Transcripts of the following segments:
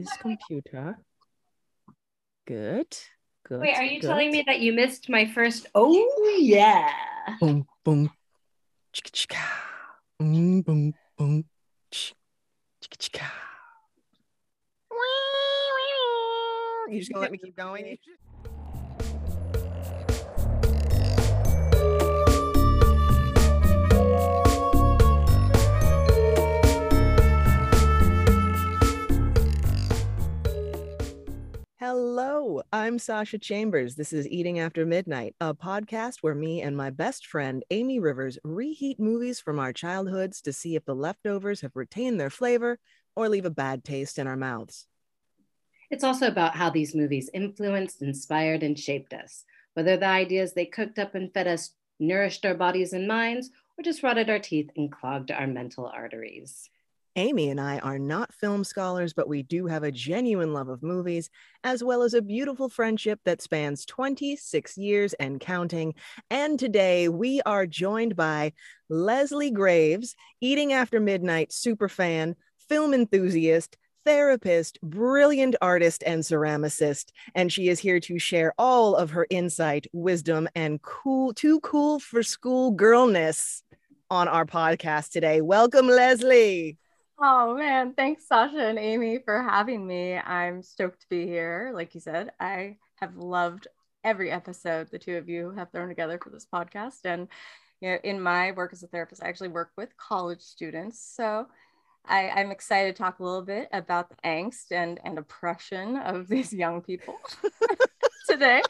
this computer. Good. Good. Wait, are you good. telling me that you missed my first? Oh yeah. Boom, boom. Chicka, chicka. Boom, boom, boom. Ch- Chicka, chicka. You just gonna let me keep going? Hello, I'm Sasha Chambers. This is Eating After Midnight, a podcast where me and my best friend Amy Rivers reheat movies from our childhoods to see if the leftovers have retained their flavor or leave a bad taste in our mouths. It's also about how these movies influenced, inspired, and shaped us. Whether the ideas they cooked up and fed us nourished our bodies and minds, or just rotted our teeth and clogged our mental arteries. Amy and I are not film scholars, but we do have a genuine love of movies, as well as a beautiful friendship that spans 26 years and counting. And today we are joined by Leslie Graves, Eating After Midnight superfan, film enthusiast, therapist, brilliant artist, and ceramicist. And she is here to share all of her insight, wisdom, and cool, too cool for school girlness on our podcast today. Welcome, Leslie. Oh man, thanks Sasha and Amy for having me. I'm stoked to be here. Like you said, I have loved every episode the two of you have thrown together for this podcast. And you know, in my work as a therapist, I actually work with college students. So I, I'm excited to talk a little bit about the angst and, and oppression of these young people today.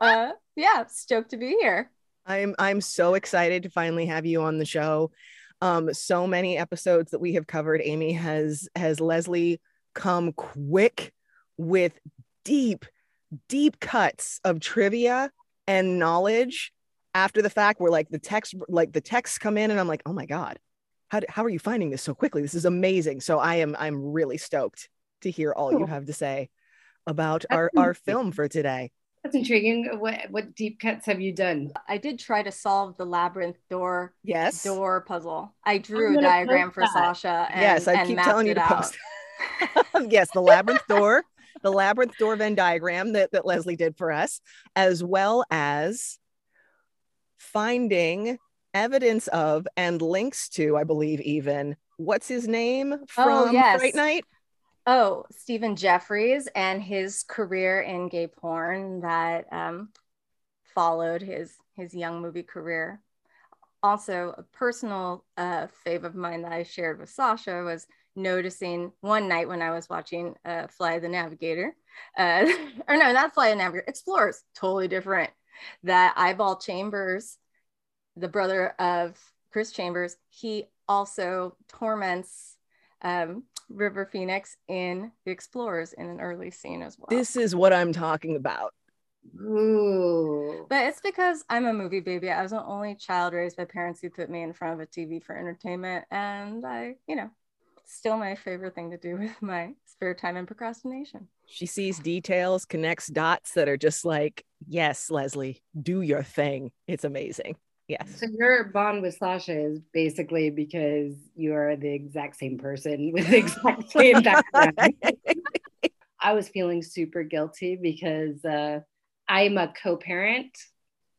Uh, yeah, stoked to be here. I'm I'm so excited to finally have you on the show um so many episodes that we have covered amy has has leslie come quick with deep deep cuts of trivia and knowledge after the fact where like the text like the texts come in and i'm like oh my god how, do, how are you finding this so quickly? This is amazing. So i am i'm really stoked to hear all you have to say about our our film for today That's intriguing. What what deep cuts have you done? I did try to solve the labyrinth door yes door puzzle. I drew a diagram for that. Sasha. And, yes i and keep telling you to post yes the labyrinth door the labyrinth door venn diagram that, that leslie did for us as well as finding evidence of and links to i believe even what's his name oh, from Oh, yes. fright night Oh, Stephen Geoffreys and his career in gay porn that um, followed his his young movie career. Also, a personal uh, fave of mine that I shared with Sasha was noticing one night when I was watching uh, Flight of the Navigator, uh, or no, not Flight of the Navigator, Explorers, totally different. That Eyeball Chambers, the brother of Chris Chambers, he also torments um, River Phoenix in The Explorers in an early scene as well. this is what i'm talking about Ooh. but it's because I'm a movie baby. I was the only child raised by parents who put me in front of a TV for entertainment. And I, you know, still my favorite thing to do with my spare time and procrastination. she sees details connects dots that are just like yes leslie do your thing it's amazing yes So your bond with Sasha is basically because you are the exact same person with the exact same background. I was feeling super guilty because uh, I'm a co-parent,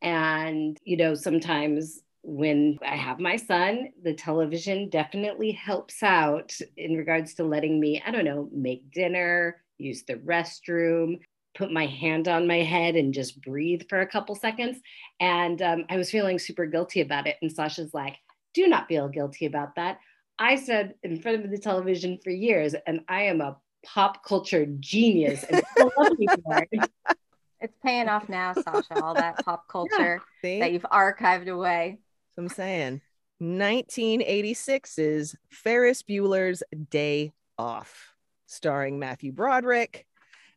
and you know sometimes when I have my son, the television definitely helps out in regards to letting me, I don't know, make dinner, use the restroom, put my hand on my head and just breathe for a couple seconds. And um, I was feeling super guilty about it. And Sasha's like, do not feel guilty about that. I said in front of the television for years, and I am a pop culture genius. And people love me for it. It's paying off now, Sasha, all that pop culture See? that you've archived away. So I'm saying 1986 is Ferris Bueller's Day Off, starring Matthew Broderick,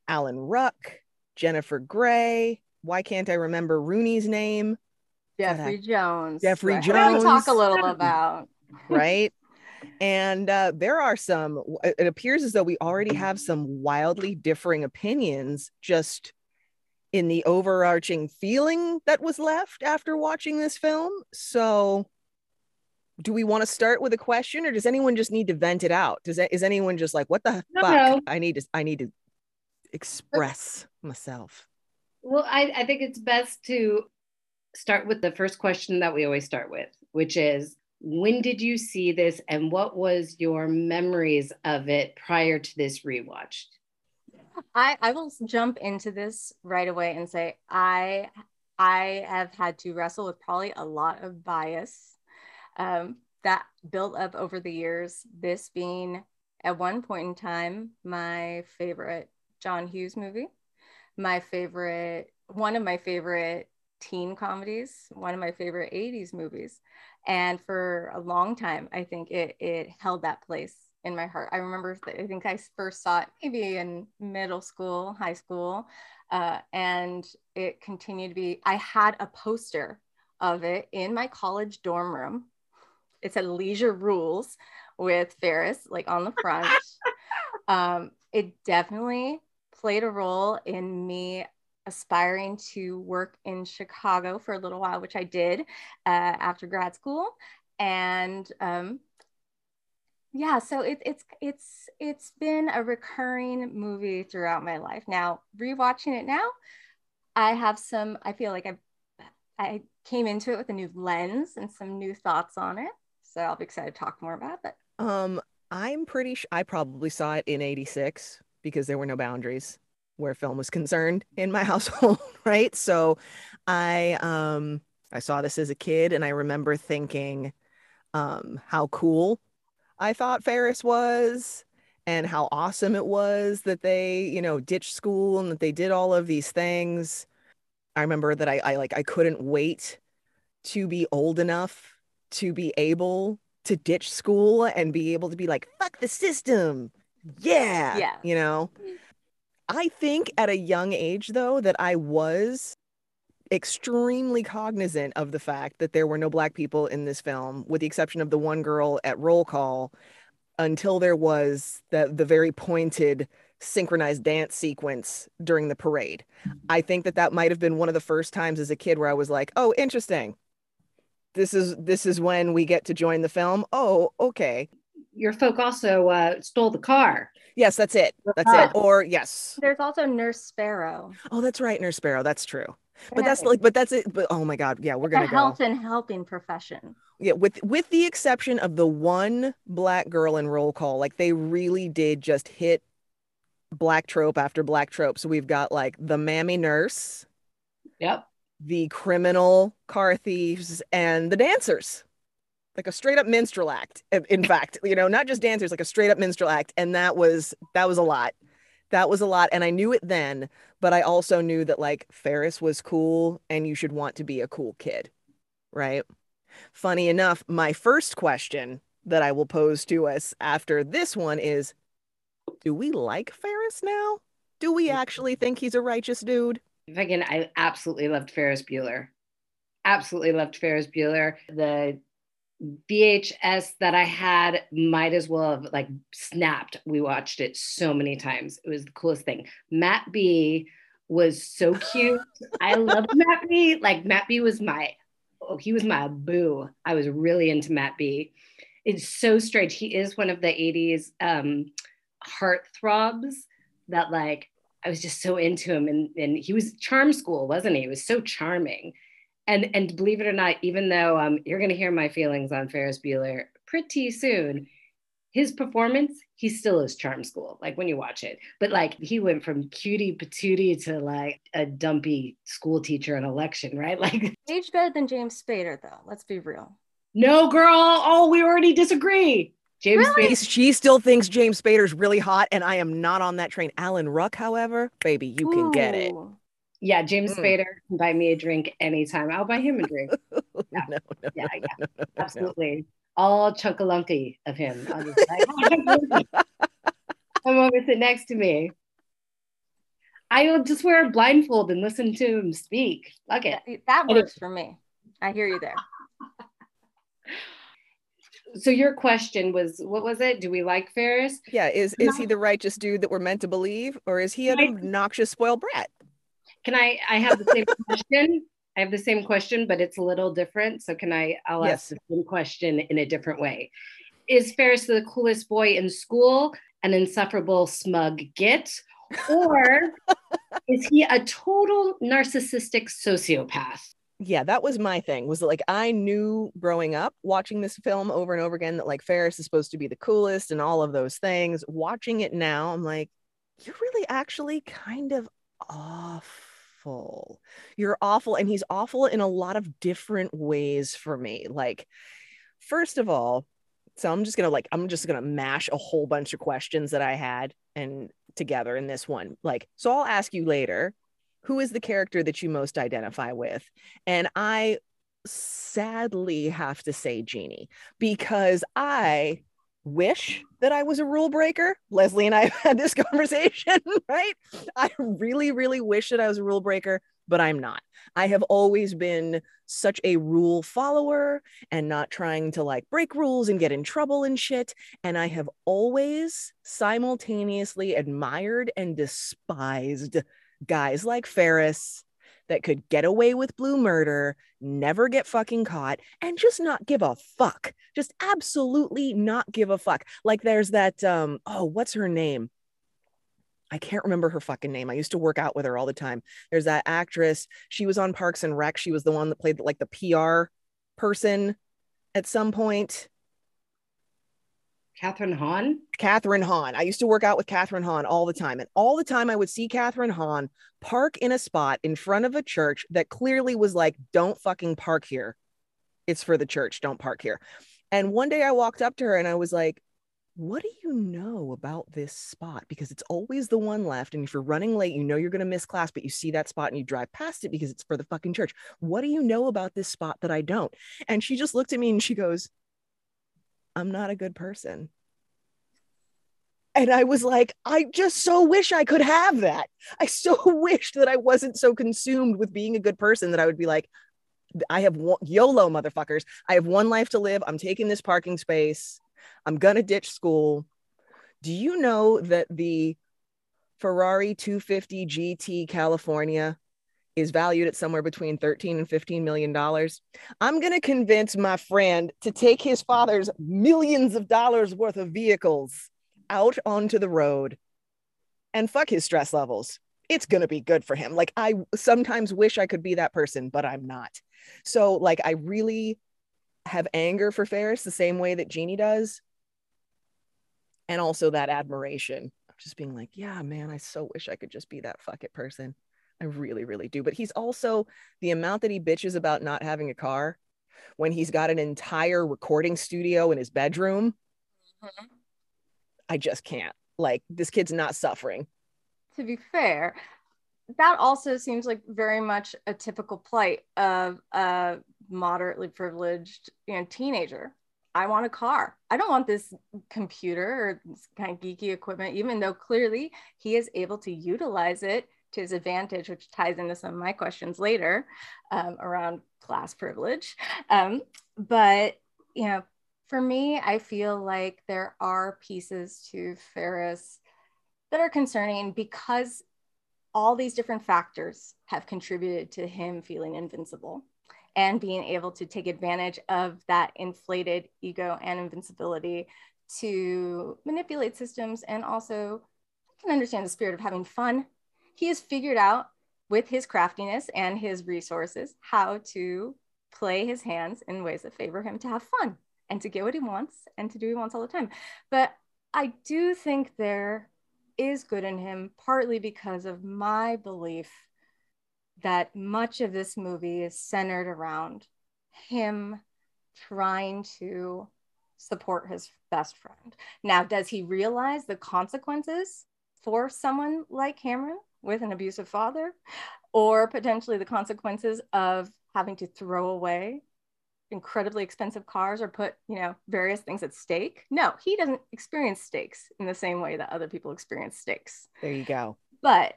Alan Ruck, Jennifer Grey. Why can't I remember Rooney's name? Jeffrey Jones. Jeffrey right? Gonna talk a little about. Right. and uh, there are some, it appears as though we already have some wildly differing opinions just in the overarching feeling that was left after watching this film. So do we want to start with a question or does anyone just need to vent it out? Does is anyone just like, what the No, fuck? no. I need to, I need to express myself. Well, I, I think it's best to start with the first question that we always start with, which is when did you see this and what was your memories of it prior to this rewatch? I, I will jump into this right away and say I I have had to wrestle with probably a lot of bias um, that built up over the years. This being at one point in time my favorite John Hughes movie, my favorite one of my favorite teen comedies, one of my favorite 80s movies. And for a long time, I think it it held that place in my heart. I remember, I think I first saw it maybe in middle school, high school, uh, and it continued to be. I had a poster of it in my college dorm room. It said Leisure Rules with Ferris, like on the front. um, it definitely played a role in me aspiring to work in Chicago for a little while, which I did uh, after grad school. And um, yeah so it, it's it's it's been a recurring movie throughout my life. Now rewatching it now i have some i feel like i i came into it with a new lens and some new thoughts on it. So i'll be excited to talk more about it. Um, I'm pretty sure I probably saw it in 86 because there were no boundaries where film was concerned in my household, right? So I um I saw this as a kid and I remember thinking um how cool I thought Ferris was and how awesome it was that they, you know, ditched school and that they did all of these things. I remember that I, I like I couldn't wait to be old enough to be able to ditch school and be able to be like, fuck the system. Yeah. Yeah. You know, I think at a young age, though, that I was extremely cognizant of the fact that there were no black people in this film, with the exception of the one girl at roll call, until there was the, the very pointed synchronized dance sequence during the parade. I think that that might have been one of the first times as a kid where I was like, oh, interesting. This is this is when we get to join the film. Oh, okay. Your folk also uh, stole the car. Yes, that's it. That's it. Or yes. there's also nurse sparrow Oh, that's right, Nurse Sparrow. That's true. But Yeah. that's like, but that's it. But oh my God, yeah, we're a gonna go. health and helping profession Yeah, with with the exception of the one black girl in roll call, like they really did just hit black trope after black trope. So we've got like the mammy nurse, Yep. the criminal car thieves, and the dancers. Like a straight up minstrel act. in- fact, you know, not just dancers, like a straight up minstrel act. And that was that was a lot. That was a lot. And I knew it then, but I also knew that like Ferris was cool and you should want to be a cool kid. Right. Funny enough, my first question that I will pose to us after this one is Do we like Ferris now? Do we mm. actually think he's a righteous dude? Again, I absolutely loved Ferris Bueller. Absolutely loved Ferris Bueller. The VHS that I had might as well have like snapped. We watched it so many times. It was the coolest thing. Matt B was so cute. I loved Matt B. Like Matt B was my oh, he was my boo. I was really into Matt B. It's so strange. He is one of the 80s um heartthrobs that like I was just so into him and, and he was charm school, wasn't he? He was so charming. And and believe it or not, even though um, you're gonna hear my feelings on Ferris Bueller pretty soon, his performance, he still is charm school, like when you watch it. But like he went from cutie patootie to like a dumpy school teacher in election, right? Like, age better than james spader though let's be real no girl, oh, we already disagree. James Really? Spader- She, she still thinks James Spader's really hot, and I am not on that train. Alan Ruck, however, baby, you can get it. Ooh. yeah, James Mm. Spader can buy me a drink anytime. I'll buy him a drink. Yeah. no, no, Yeah, yeah. no, no, no. absolutely. All chunkalunky of him. I'll just like, "Oh, Come over, sit next to me. I will just wear a blindfold and listen to him speak. Fuck it. that, that works for me i hear you there So your question was, what was it? Do we like Ferris? Yeah, is is he the righteous dude that we're meant to believe, or is he an obnoxious spoiled brat? Can I? I have the same question. I have the same question, but it's a little different. So can I? I'll yes. ask the same question in a different way. Is Ferris the coolest boy in school, an insufferable smug git, or is he a total narcissistic sociopath? yeah, that was my thing. Was like I knew growing up watching this film over and over again that like Ferris is supposed to be the coolest and all of those things. Watching it now, I'm like, you're really actually kind of awful. You're awful. And he's awful in a lot of different ways for me. Like, first of all, so I'm just gonna like, I'm just gonna mash a whole bunch of questions that I had and together in this one. Like, so I'll ask you later who is the character that you most identify with? And I sadly have to say Jeanie because I wish that I was a rule breaker. Leslie and I have had this conversation, right? I really, really wish that I was a rule breaker, but I'm not. I have always been such a rule follower and not trying to like break rules and get in trouble and shit. And I have always simultaneously admired and despised guys like Ferris that could get away with blue murder, never get fucking caught, and just not give a fuck. Just absolutely not give a fuck. Like there's that um oh, what's her name? I can't remember her fucking name. I used to work out with her all the time. There's that actress. She was on Parks and Rec. She was the one that played like the PR person at some point. Kathryn Hahn? Kathryn Hahn. I used to work out with Kathryn Hahn all the time. And all the time I would see Kathryn Hahn park in a spot in front of a church that clearly was like, don't fucking park here. It's for the church. Don't park here. And one day I walked up to her and I was like, what do you know about this spot? Because it's always the one left. And if you're running late, you know you're going to miss class, but you see that spot and you drive past it because it's for the fucking church. What do you know about this spot that I don't? And she just looked at me and she goes, I'm not a good person. And I was like, I just so wish I could have that. I so wished that I wasn't so consumed with being a good person that I would be like, I have one, YOLO, motherfuckers. I have one life to live. I'm taking this parking space. I'm going to ditch school. Do you know that the Ferrari 250 GT California is valued at somewhere between 13 and 15 million dollars. I'm going to convince my friend to take his father's millions of dollars worth of vehicles out onto the road and fuck his stress levels. It's going to be good for him. Like I sometimes wish I could be that person, but I'm not. So like I really have anger for Ferris the same way that Jeanie does. And also that admiration of just being like, yeah, man, I so wish I could just be that fuck it person. I really, really do. But he's also the amount that he bitches about not having a car when he's got an entire recording studio in his bedroom. Mm-hmm. I just can't. Like, this kid's not suffering. To be fair, that also seems like very much a typical plight of a moderately privileged you know teenager i want a car i don't want this computer or this kind of geeky equipment even though clearly he is able to utilize it to his advantage, which ties into some of my questions later um, around class privilege. Um, but, you know, for me, I feel like there are pieces to Ferris that are concerning because all these different factors have contributed to him feeling invincible and being able to take advantage of that inflated ego and invincibility to manipulate systems and also I can understand the spirit of having fun he has figured out with his craftiness and his resources how to play his hands in ways that favor him to have fun and to get what he wants and to do what he wants all the time. But I do think there is good in him, partly because of my belief that much of this movie is centered around him trying to support his best friend. Now, does he realize the consequences for someone like Cameron? With an abusive father, or potentially the consequences of having to throw away incredibly expensive cars or put, you know, various things at stake. No, he doesn't experience stakes in the same way that other people experience stakes. There you go. But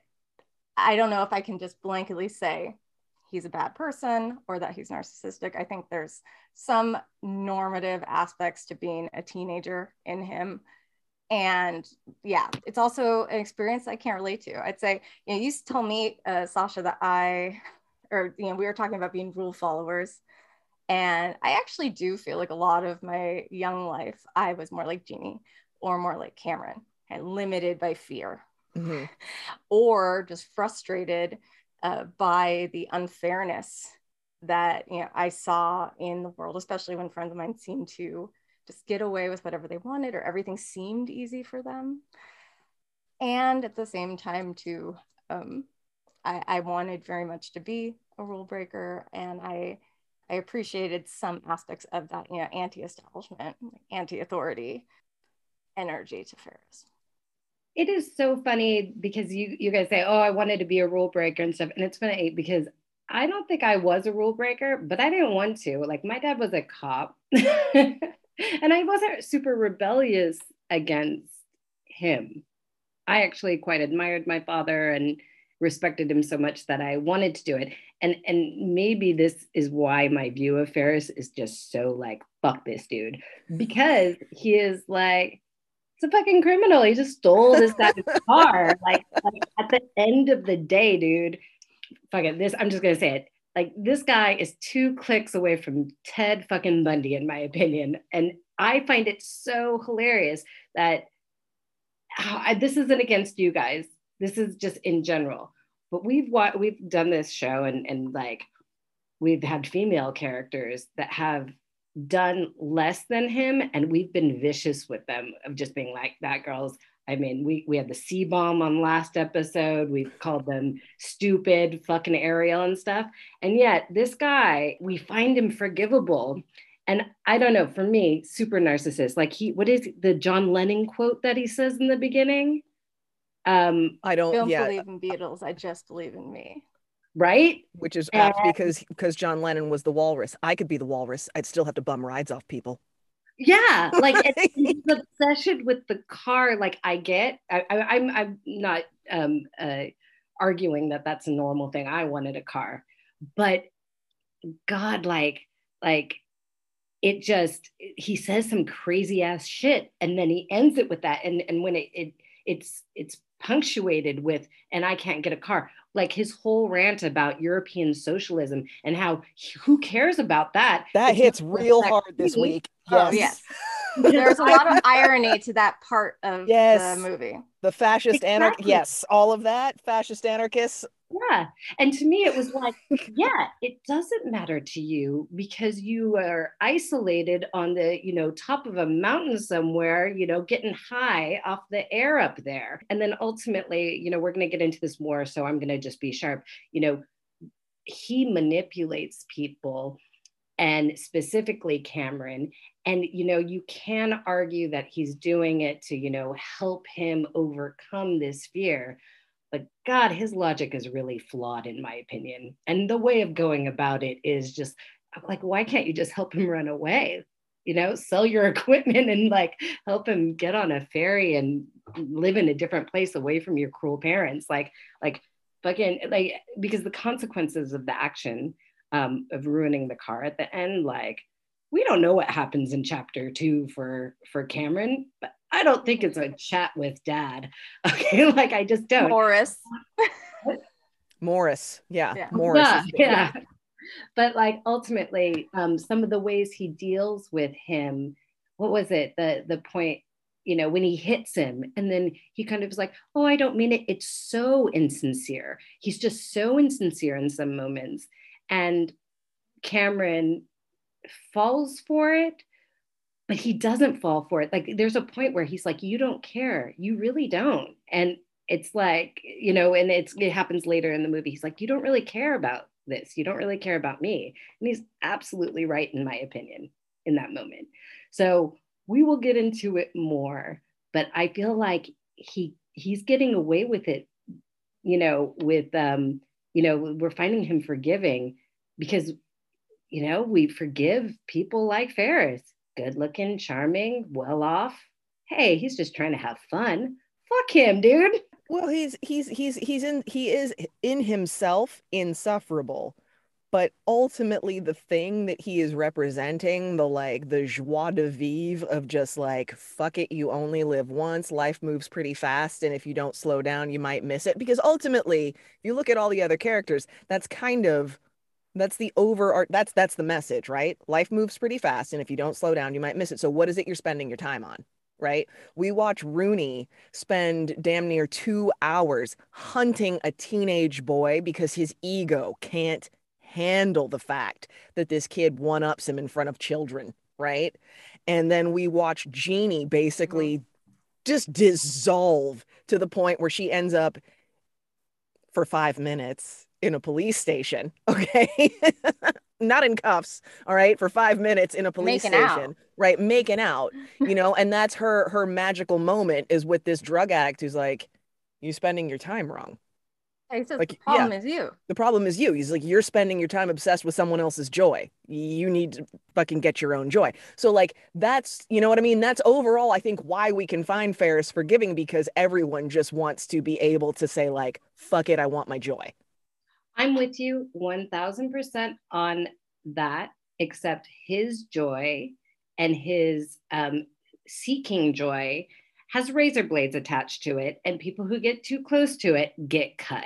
I don't know if I can just blanketly say he's a bad person or that he's narcissistic. I think there's some normative aspects to being a teenager in him and yeah it's also an experience i can't relate to i'd say you know you told me uh, sasha that i or you know, we were talking about being rule followers. And I actually do feel like a lot of my young life, I was more like Jeanie or more like Cameron and limited by fear mm-hmm. or just frustrated uh, by the unfairness that you know I saw in the world, especially when friends of mine seemed to just get away with whatever they wanted or everything seemed easy for them. And at the same time, too, um, I, I wanted very much to be a rule breaker, and I I appreciated some aspects of that, you know, anti-establishment, anti-authority energy to Ferris. It is so funny because you you guys say, "Oh, I wanted to be a rule breaker and stuff," and it's funny because I don't think I was a rule breaker, but I didn't want to. Like my dad was a cop, I wasn't super rebellious against him. I actually quite admired my father and respected him so much that I wanted to do it. And and maybe this is why my view of Ferris is just so like fuck this dude because he is like it's a fucking criminal. He just stole this guy's car. Like, like at the end of the day, dude. Fuck it. This I'm just gonna say it. Like this guy is two clicks away from Ted fucking Bundy, in my opinion. And I find it so hilarious that ah, I, this isn't against you guys. This is just in general. But we've we've done this show and and like we've had female characters that have done less than him and we've been vicious with them of just being like that girl's I mean, we we had the C bomb on last episode. We've called them stupid, fucking Ariel and stuff. And yet, this guy, we find him forgivable. And I don't know, for me, super narcissist. Like he, what is the John Lennon quote that he says in the beginning? Um, I don't, don't yeah. believe in Beatles. I just believe in me right? Which is apt because because John Lennon was the walrus. I could be the walrus. I'd still have to bum rides off people. Yeah, like the obsession with the car. Like I get, I, I, I'm I'm not um, uh, arguing that that's a normal thing. I wanted a car, but God, like like it just he says some crazy ass shit, and then he ends it with that, and and when it, it it's it's punctuated with and i can't get a car like his whole rant about European socialism and how who cares about that? That hits real hard this week. Oh, yes. yes. There's a lot of irony to that part of yes. the movie. The fascist exactly. anarch yes, all of that, fascist anarchists, yeah. And to me, it was like, yeah, it doesn't matter to you because you are isolated on the, you know, top of a mountain somewhere, you know, getting high off the air up there. And then ultimately, you know, we're going to get into this more. So I'm going to just be sharp. You know, he manipulates people and specifically Cameron. And, you know, you can argue that he's doing it to, you know, help him overcome this fear but God, his logic is really flawed, in my opinion. And the way of going about it is just like, why can't you just help him run away? You know, sell your equipment and like help him get on a ferry and live in a different place away from your cruel parents. Like, like fucking like because the consequences of the action um, of ruining the car at the end, like we don't know what happens in chapter two for for Cameron, but I don't think it's a chat with dad. Okay, like I just don't. Morris. Morris, yeah, yeah. Morris. Yeah, yeah. But like ultimately, um, some of the ways he deals with him, what was it? The the point, you know, when he hits him, and then he kind of was like, "Oh, I don't mean it." It's so insincere. He's just so insincere in some moments, and Cameron falls for it but he doesn't fall for it. Like there's a point where he's like, you don't care. You really don't. And it's like, you know, and it's it happens later in the movie. He's like, you don't really care about this. You don't really care about me. And he's absolutely right, in my opinion, in that moment. So we will get into it more, but I feel like he he's getting away with it, you know, with um, you know, we're finding him forgiving because you know, we forgive people like Ferris good looking, charming, well off. Hey, he's just trying to have fun. Fuck him, dude. Well, he's he's he's he's in he is in himself insufferable. but ultimately the thing that he is representing the like the joie de vivre of just like fuck it you only live once life moves pretty fast and if you don't slow down you might miss it because ultimately if you look at all the other characters that's kind of that's the over that's that's the message right life moves pretty fast and if you don't slow down you might miss it so what is it you're spending your time on right? We watch Rooney spend damn near two hours hunting a teenage boy because his ego can't handle the fact that this kid one ups him in front of children, right? And then we watch Jeanie basically mm-hmm. just dissolve to the point where she ends up for five minutes in a police station, okay? Not in cuffs, all right, for five minutes in a police making station, out. right? Making out, you know, and that's her her magical moment is with this drug addict who's like, "You're spending your time wrong. He says like, the problem yeah, is you. The problem is you. He's like, you're spending your time obsessed with someone else's joy. You need to fucking get your own joy. So, like, that's, you know what I mean? That's overall, I think, why we can find Ferris forgiving because everyone just wants to be able to say, like, fuck it, I want my joy. I'm with you 1000% on that, except his joy and his um, seeking joy has razor blades attached to it, and people who get too close to it get cut.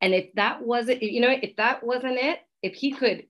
And if that wasn't, you know, if that wasn't it, if he could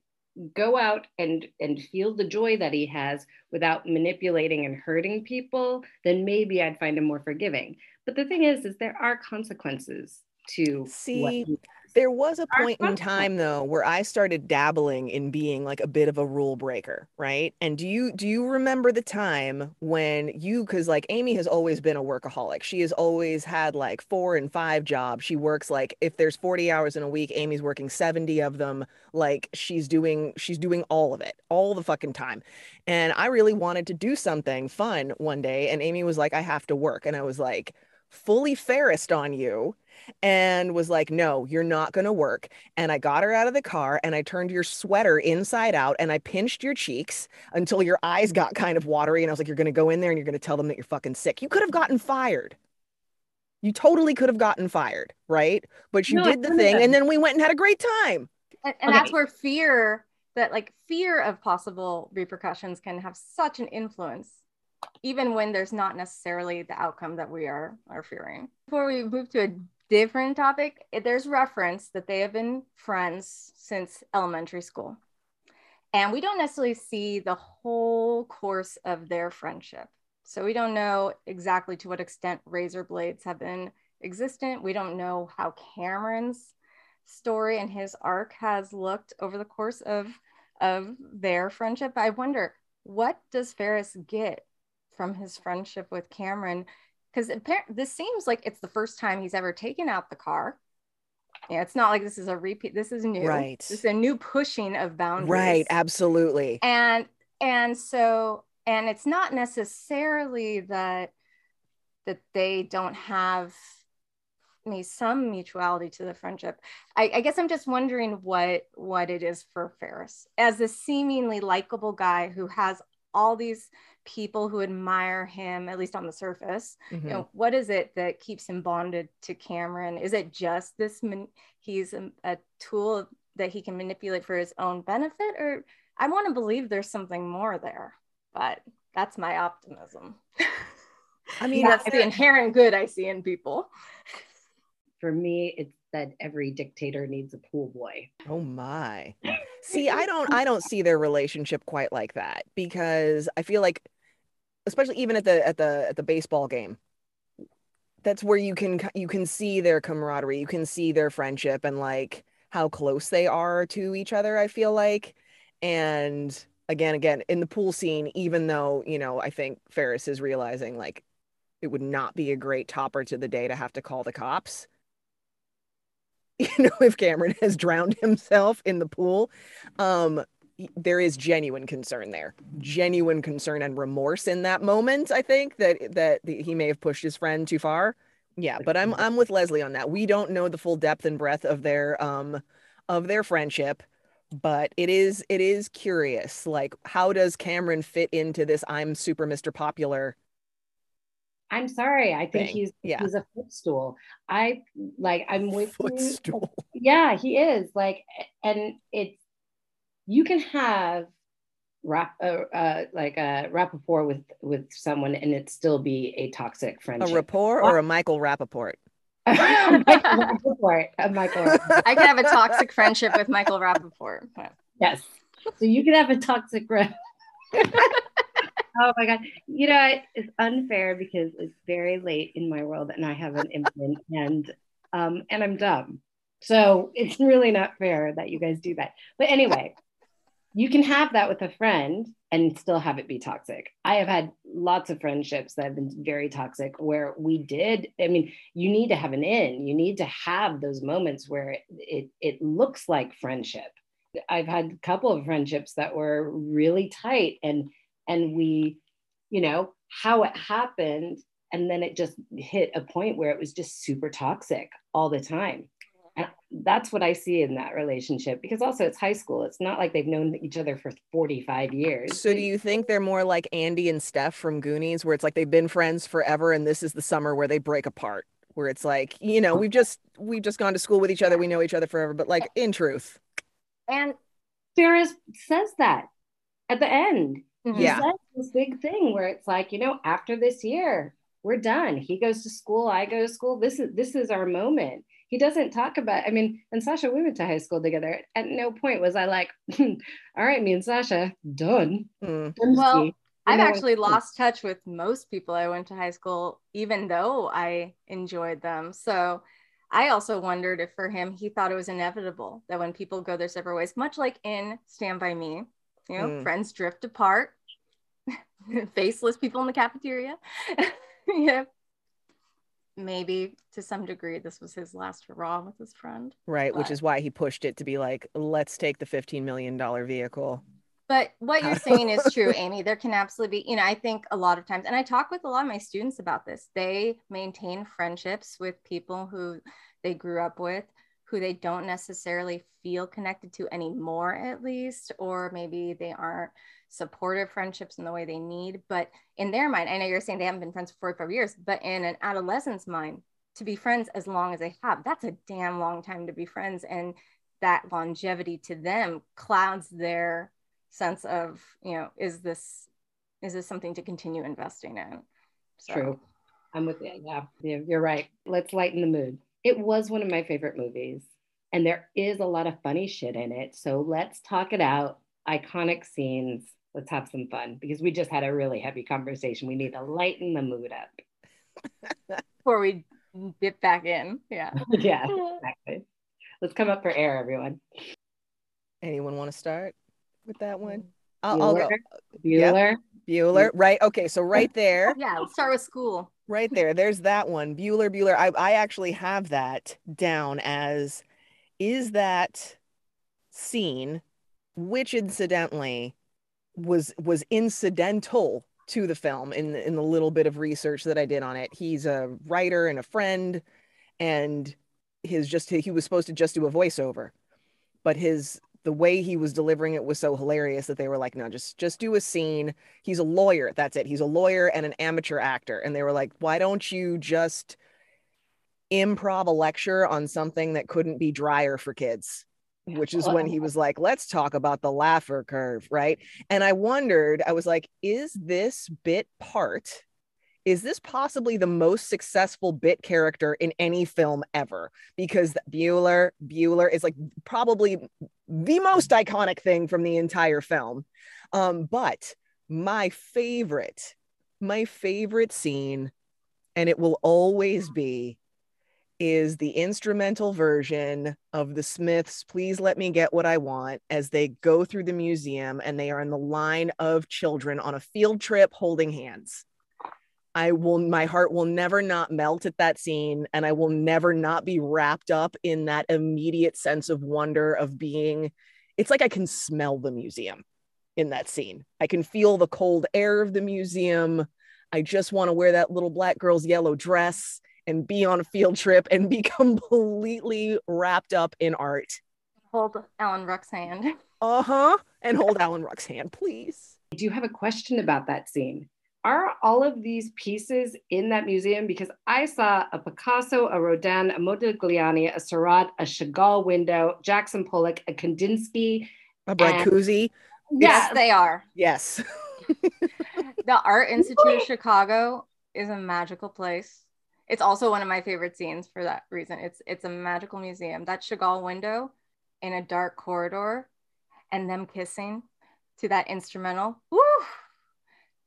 go out and and feel the joy that he has without manipulating and hurting people, then maybe I'd find him more forgiving. But the thing is, is there are consequences to see there was a point in time though where I started dabbling in being like a bit of a rule breaker, right? And do you do you remember the time when you cuz like Amy has always been a workaholic. She has always had like 4 and 5 jobs. She works like if there's 40 hours in a week, Amy's working 70 of them. Like she's doing she's doing all of it, all the fucking time. And I really wanted to do something fun one day and Amy was like I have to work and I was like fully ferrist on you and was like, No, you're not going to work. And I got her out of the car and I turned your sweater inside out and I pinched your cheeks until your eyes got kind of watery. And I was like, You're going to go in there and you're going to tell them that you're fucking sick. You could have gotten fired. You totally could have gotten fired, right? But you no, did the thing and then we went and had a great time. And, and okay. that's where fear, that like fear of possible repercussions can have such an influence even when there's not necessarily the outcome that we are are fearing. Before we move to a different topic, there's reference that they have been friends since elementary school. And we don't necessarily see the whole course of their friendship. So we don't know exactly to what extent razor blades have been existent. We don't know how Cameron's story and his arc has looked over the course of, of their friendship. I wonder, what does Ferris get from his friendship with Cameron because this seems like it's the first time he's ever taken out the car. Yeah, it's not like this is a repeat. This is new. Right. This is a new pushing of boundaries. Right. Absolutely. And and so and it's not necessarily that that they don't have me some mutuality to the friendship. I, I, guess I'm just wondering what what it is for Ferris as a seemingly likable guy who has all these people who admire him, at least on the surface. Mm-hmm. You know, what is it that keeps him bonded to Cameron? Is it just this? Man- he's a, a tool that he can manipulate for his own benefit, or I want to believe there's something more there, but that's my optimism. I mean, that's the inherent good I see in people. For me, it's that every dictator needs a pool boy. Oh my. See, I don't I don't see their relationship quite like that because I feel like especially even at the at the at the baseball game that's where you can you can see their camaraderie, you can see their friendship and like how close they are to each other, I feel like. And again again in the pool scene even though, you know, I think Ferris is realizing like it would not be a great topper to the day to have to call the cops you know, if Cameron has drowned himself in the pool, um, there is genuine concern there, genuine concern and remorse in that moment. I think that that he may have pushed his friend too far. Yeah, but I'm I'm with Leslie on that. We don't know the full depth and breadth of their um of their friendship, but it is it is curious. Like, how does Cameron fit into this? I'm super Mr. Popular I'm sorry. I think Thing. he's Yeah. he's a footstool. I like I'm with you. Footstool. Yeah, he is like, and it's you can have rap uh, uh like a rapport with with someone and it still be a toxic friendship. A friendship. rapport or a Michael Rapaport? Michael Rapaport, a Michael Rapaport. I could have a toxic friendship with Michael Rapaport. Yes. So you can have a toxic friend. Oh my god. You know, it's unfair because it's very late in my world and I have an infant and um and I'm dumb. So it's really not fair that you guys do that. But anyway, you can have that with a friend and still have it be toxic. I have had lots of friendships that have been very toxic where we did. I mean, you need to have an in. You need to have those moments where it it, it looks like friendship. I've had a couple of friendships that were really tight and and we, you know, how it happened and then it just hit a point where it was just super toxic all the time. And that's what I see in that relationship because also it's high school. It's not like they've known each other for 45 years. So do you think they're more like Andy and Stef from Goonies, where it's like they've been friends forever, and this is the summer where they break apart? Where it's like, you know, we've just we've just gone to school with each other, we know each other forever, but like in truth, And Ferris says that at the end. He Yeah. this big thing where it's like, you know, after this year, we're done. He goes to school, I go to school. This is this is our moment. He doesn't talk about, I mean, and Sasha, we went to high school together. At no point was I like, all right, me and Sasha, done. Mm. Well, Dunski. I've know, actually lost touch with most people I went to high school, even though I enjoyed them. So I also wondered if for him, he thought it was inevitable that when people go their separate ways, much like in Stand By Me, you know, Mm. friends drift apart, faceless people in the cafeteria. yeah. Maybe to some degree, this was his last hurrah with his friend. right, which is why he pushed it to be like, let's take the fifteen million dollar vehicle. But what you're saying is true, Amy. There can absolutely be, you know, I think a lot of times, and I talk with a lot of my students about this, they maintain friendships with people who they grew up with, who they don't necessarily feel connected to anymore, at least, or maybe they aren't supportive friendships in the way they need. But in their mind, I know you're saying they haven't been friends for 45 years, but in an adolescent's mind, to be friends as long as they have, that's a damn long time to be friends. And that longevity to them clouds their sense of you know is this is this something to continue investing in so True. I'm with you. Yeah, yeah, you're right. Let's lighten the mood. It was one of my favorite movies, and there is a lot of funny shit in it. So let's talk it out. Iconic scenes. Let's have some fun because we just had a really heavy conversation. We need to lighten the mood up. before we dip back in yeah yeah, exactly. Let's come up for air, everyone. Anyone want to start with that one? Mm. I'll, I'll go. Bueller. Bueller. Bueller, right? Okay, so right there, yeah let's start with school right there, there's that one. Bueller, Bueller. I, I actually have that down as is that scene, which incidentally was was incidental to the film in in the little bit of research that I did on it. He's a writer and a friend, and his just he was supposed to just do a voiceover, but his the way he was delivering it was so hilarious that they were like, no, just just do a scene. He's a lawyer. That's it. He's a lawyer and an amateur actor. And they were like, why don't you just improv a lecture on something that couldn't be drier for kids? Which is when he was like, let's talk about the Laffer curve, right? And I wondered, I was like, is this bit part is this possibly the most successful bit character in any film ever? Because Bueller, Bueller is like probably the most iconic thing from the entire film. Um, but my favorite, my favorite scene, and it will always be, is the instrumental version of the Smiths, Please Let Me Get What I Want, as they go through the museum and they are in the line of children on a field trip holding hands. I will, my heart will never not melt at that scene, and I will never not be wrapped up in that immediate sense of wonder of being. It's like I can smell the museum in that scene. I can feel the cold air of the museum. I just want to wear that little black girl's yellow dress and be on a field trip and be completely wrapped up in art. hold alan ruck's hand Uh huh. And hold Alan Ruck's hand, please. I do have a question about that scene. Are all of these pieces in that museum? Because I saw a Picasso, a Rodin, a Modigliani, a Seurat, a Chagall window, Jackson Pollock, a Kandinsky, a Brancusi. Yes, they are. Yes. the Art Institute of Chicago is a magical place. It's also one of my favorite scenes for that reason. It's it's a magical museum. That Chagall window in a dark corridor and them kissing to that instrumental. Woo!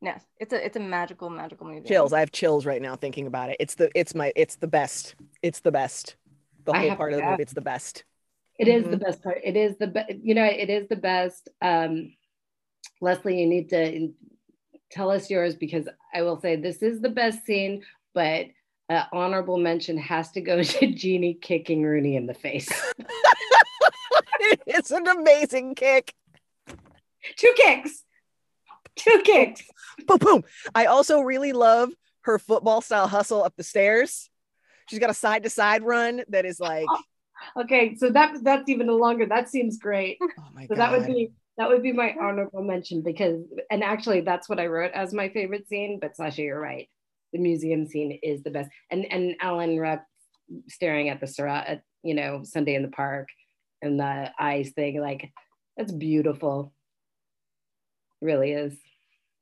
Yes, it's a it's a magical magical movie. Chills. I have chills right now thinking about it. It's the it's my it's the best. It's the best. The whole part of the movie. It's the best. It is mm-hmm. the best part. It is the best. You know, it is the best. Um, Leslie, you need to tell us yours because I will say this is the best scene, but uh, honorable mention has to go to Jeanie kicking Rooney in the face. it's an amazing kick. Two kicks. Two kicks. boom, boom. I also really love her football style hustle up the stairs. She's got a side to side run that is like. Okay, so that that's even longer. That seems great. Oh my so god. that would be that would be my honorable mention because, and actually, that's what I wrote as my favorite scene. But Sasha, you're right. The museum scene is the best, and and Alan Ruck staring at the Seurat at you know Sunday in the Park and the eyes thing, like that's beautiful. Really is.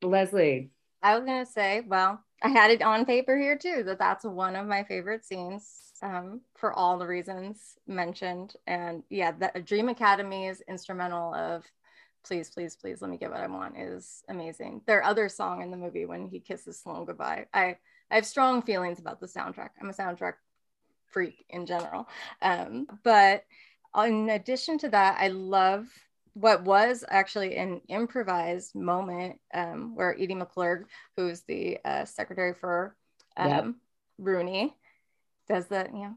Leslie. I was gonna say, well, I had it on paper here too that that's one of my favorite scenes um, for all the reasons mentioned. And yeah, the Dream Academy is instrumental of please, please, please let me get what I want is amazing. Their other song in the movie when he kisses Sloane goodbye. I, I have strong feelings about the soundtrack. I'm a soundtrack freak in general. Um, but in addition to that, I love what was actually an improvised moment um, where Edie McClurg, who's the uh, secretary for um, yep. Rooney, does the, you know,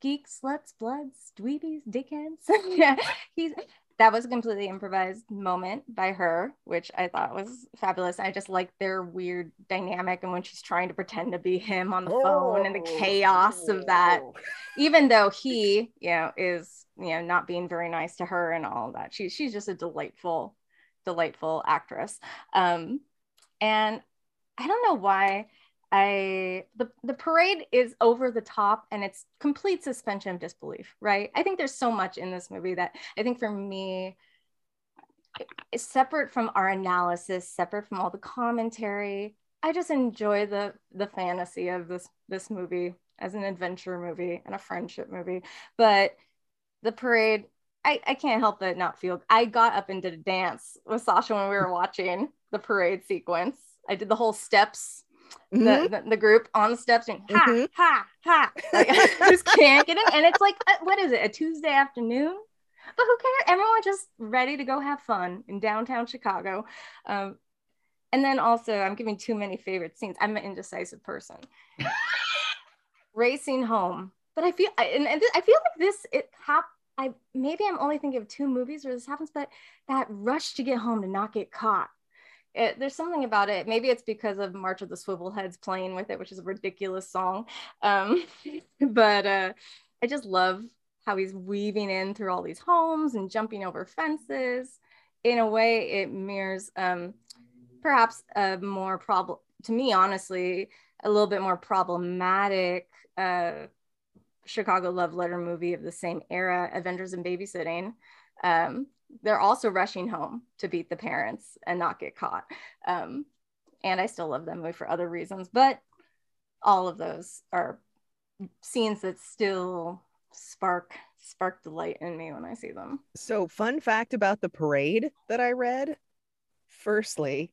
geeks, sluts, bloods, dweebies, dickheads. yeah, he's that was a completely improvised moment by her, which I thought was fabulous. I just like their weird dynamic and when she's trying to pretend to be him on the oh. phone and the chaos of that, oh. even though he, you know, is, you know, not being very nice to her and all that. She, she's just a delightful, delightful actress. Um, and I don't know why I the the parade is over the top and it's complete suspension of disbelief, right? I think there's so much in this movie that I think for me separate from our analysis, separate from all the commentary. I just enjoy the the fantasy of this this movie as an adventure movie and a friendship movie. But the parade, I, I can't help but not feel I got up and did a dance with Sasha when we were watching the parade sequence. I did the whole steps mm-hmm. the, the, the, group on the steps and ha mm-hmm. ha ha. Like, just can't get it. And it's like uh, what is it a tuesday afternoon? But who cares everyone's just ready to go have fun in downtown chicago. Um, and then also i'm giving too many favorite scenes. I'm an indecisive person. Racing home. But i feel and, and i feel like this it happened I maybe I'm only thinking of two movies where this happens, but that rush to get home to not get caught it, there's something about it. Maybe it's because of March of the Swivel Heads playing with it, which is a ridiculous song. Um, but uh, I just love how he's weaving in through all these homes and jumping over fences. In a way, it mirrors um, perhaps a more problem to me, honestly, a little bit more problematic uh, Chicago love letter movie of the same era, Adventures in Babysitting. Um, they're also rushing home to beat the parents and not get caught. Um, and I still love that movie for other reasons, but all of those are scenes that still spark spark delight in me when I see them. So, fun fact about the parade that I read. Firstly,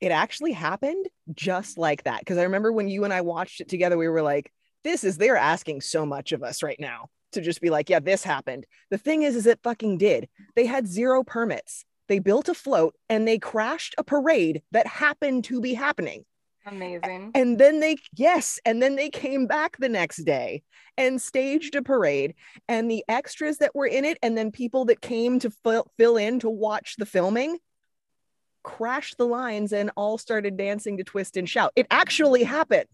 it actually happened just like that. Because I remember when you and I watched it together, we were like, this is, they're asking so much of us right now to just be like, yeah, this happened. The thing is, is it fucking did. They had zero permits. They built a float and they crashed a parade that happened to be happening. Amazing. And then they, yes, and then they came back the next day and staged a parade. And the extras that were in it, and then people that came to fill, fill in to watch the filming, crashed the lines and all started dancing to twist and shout. It actually happened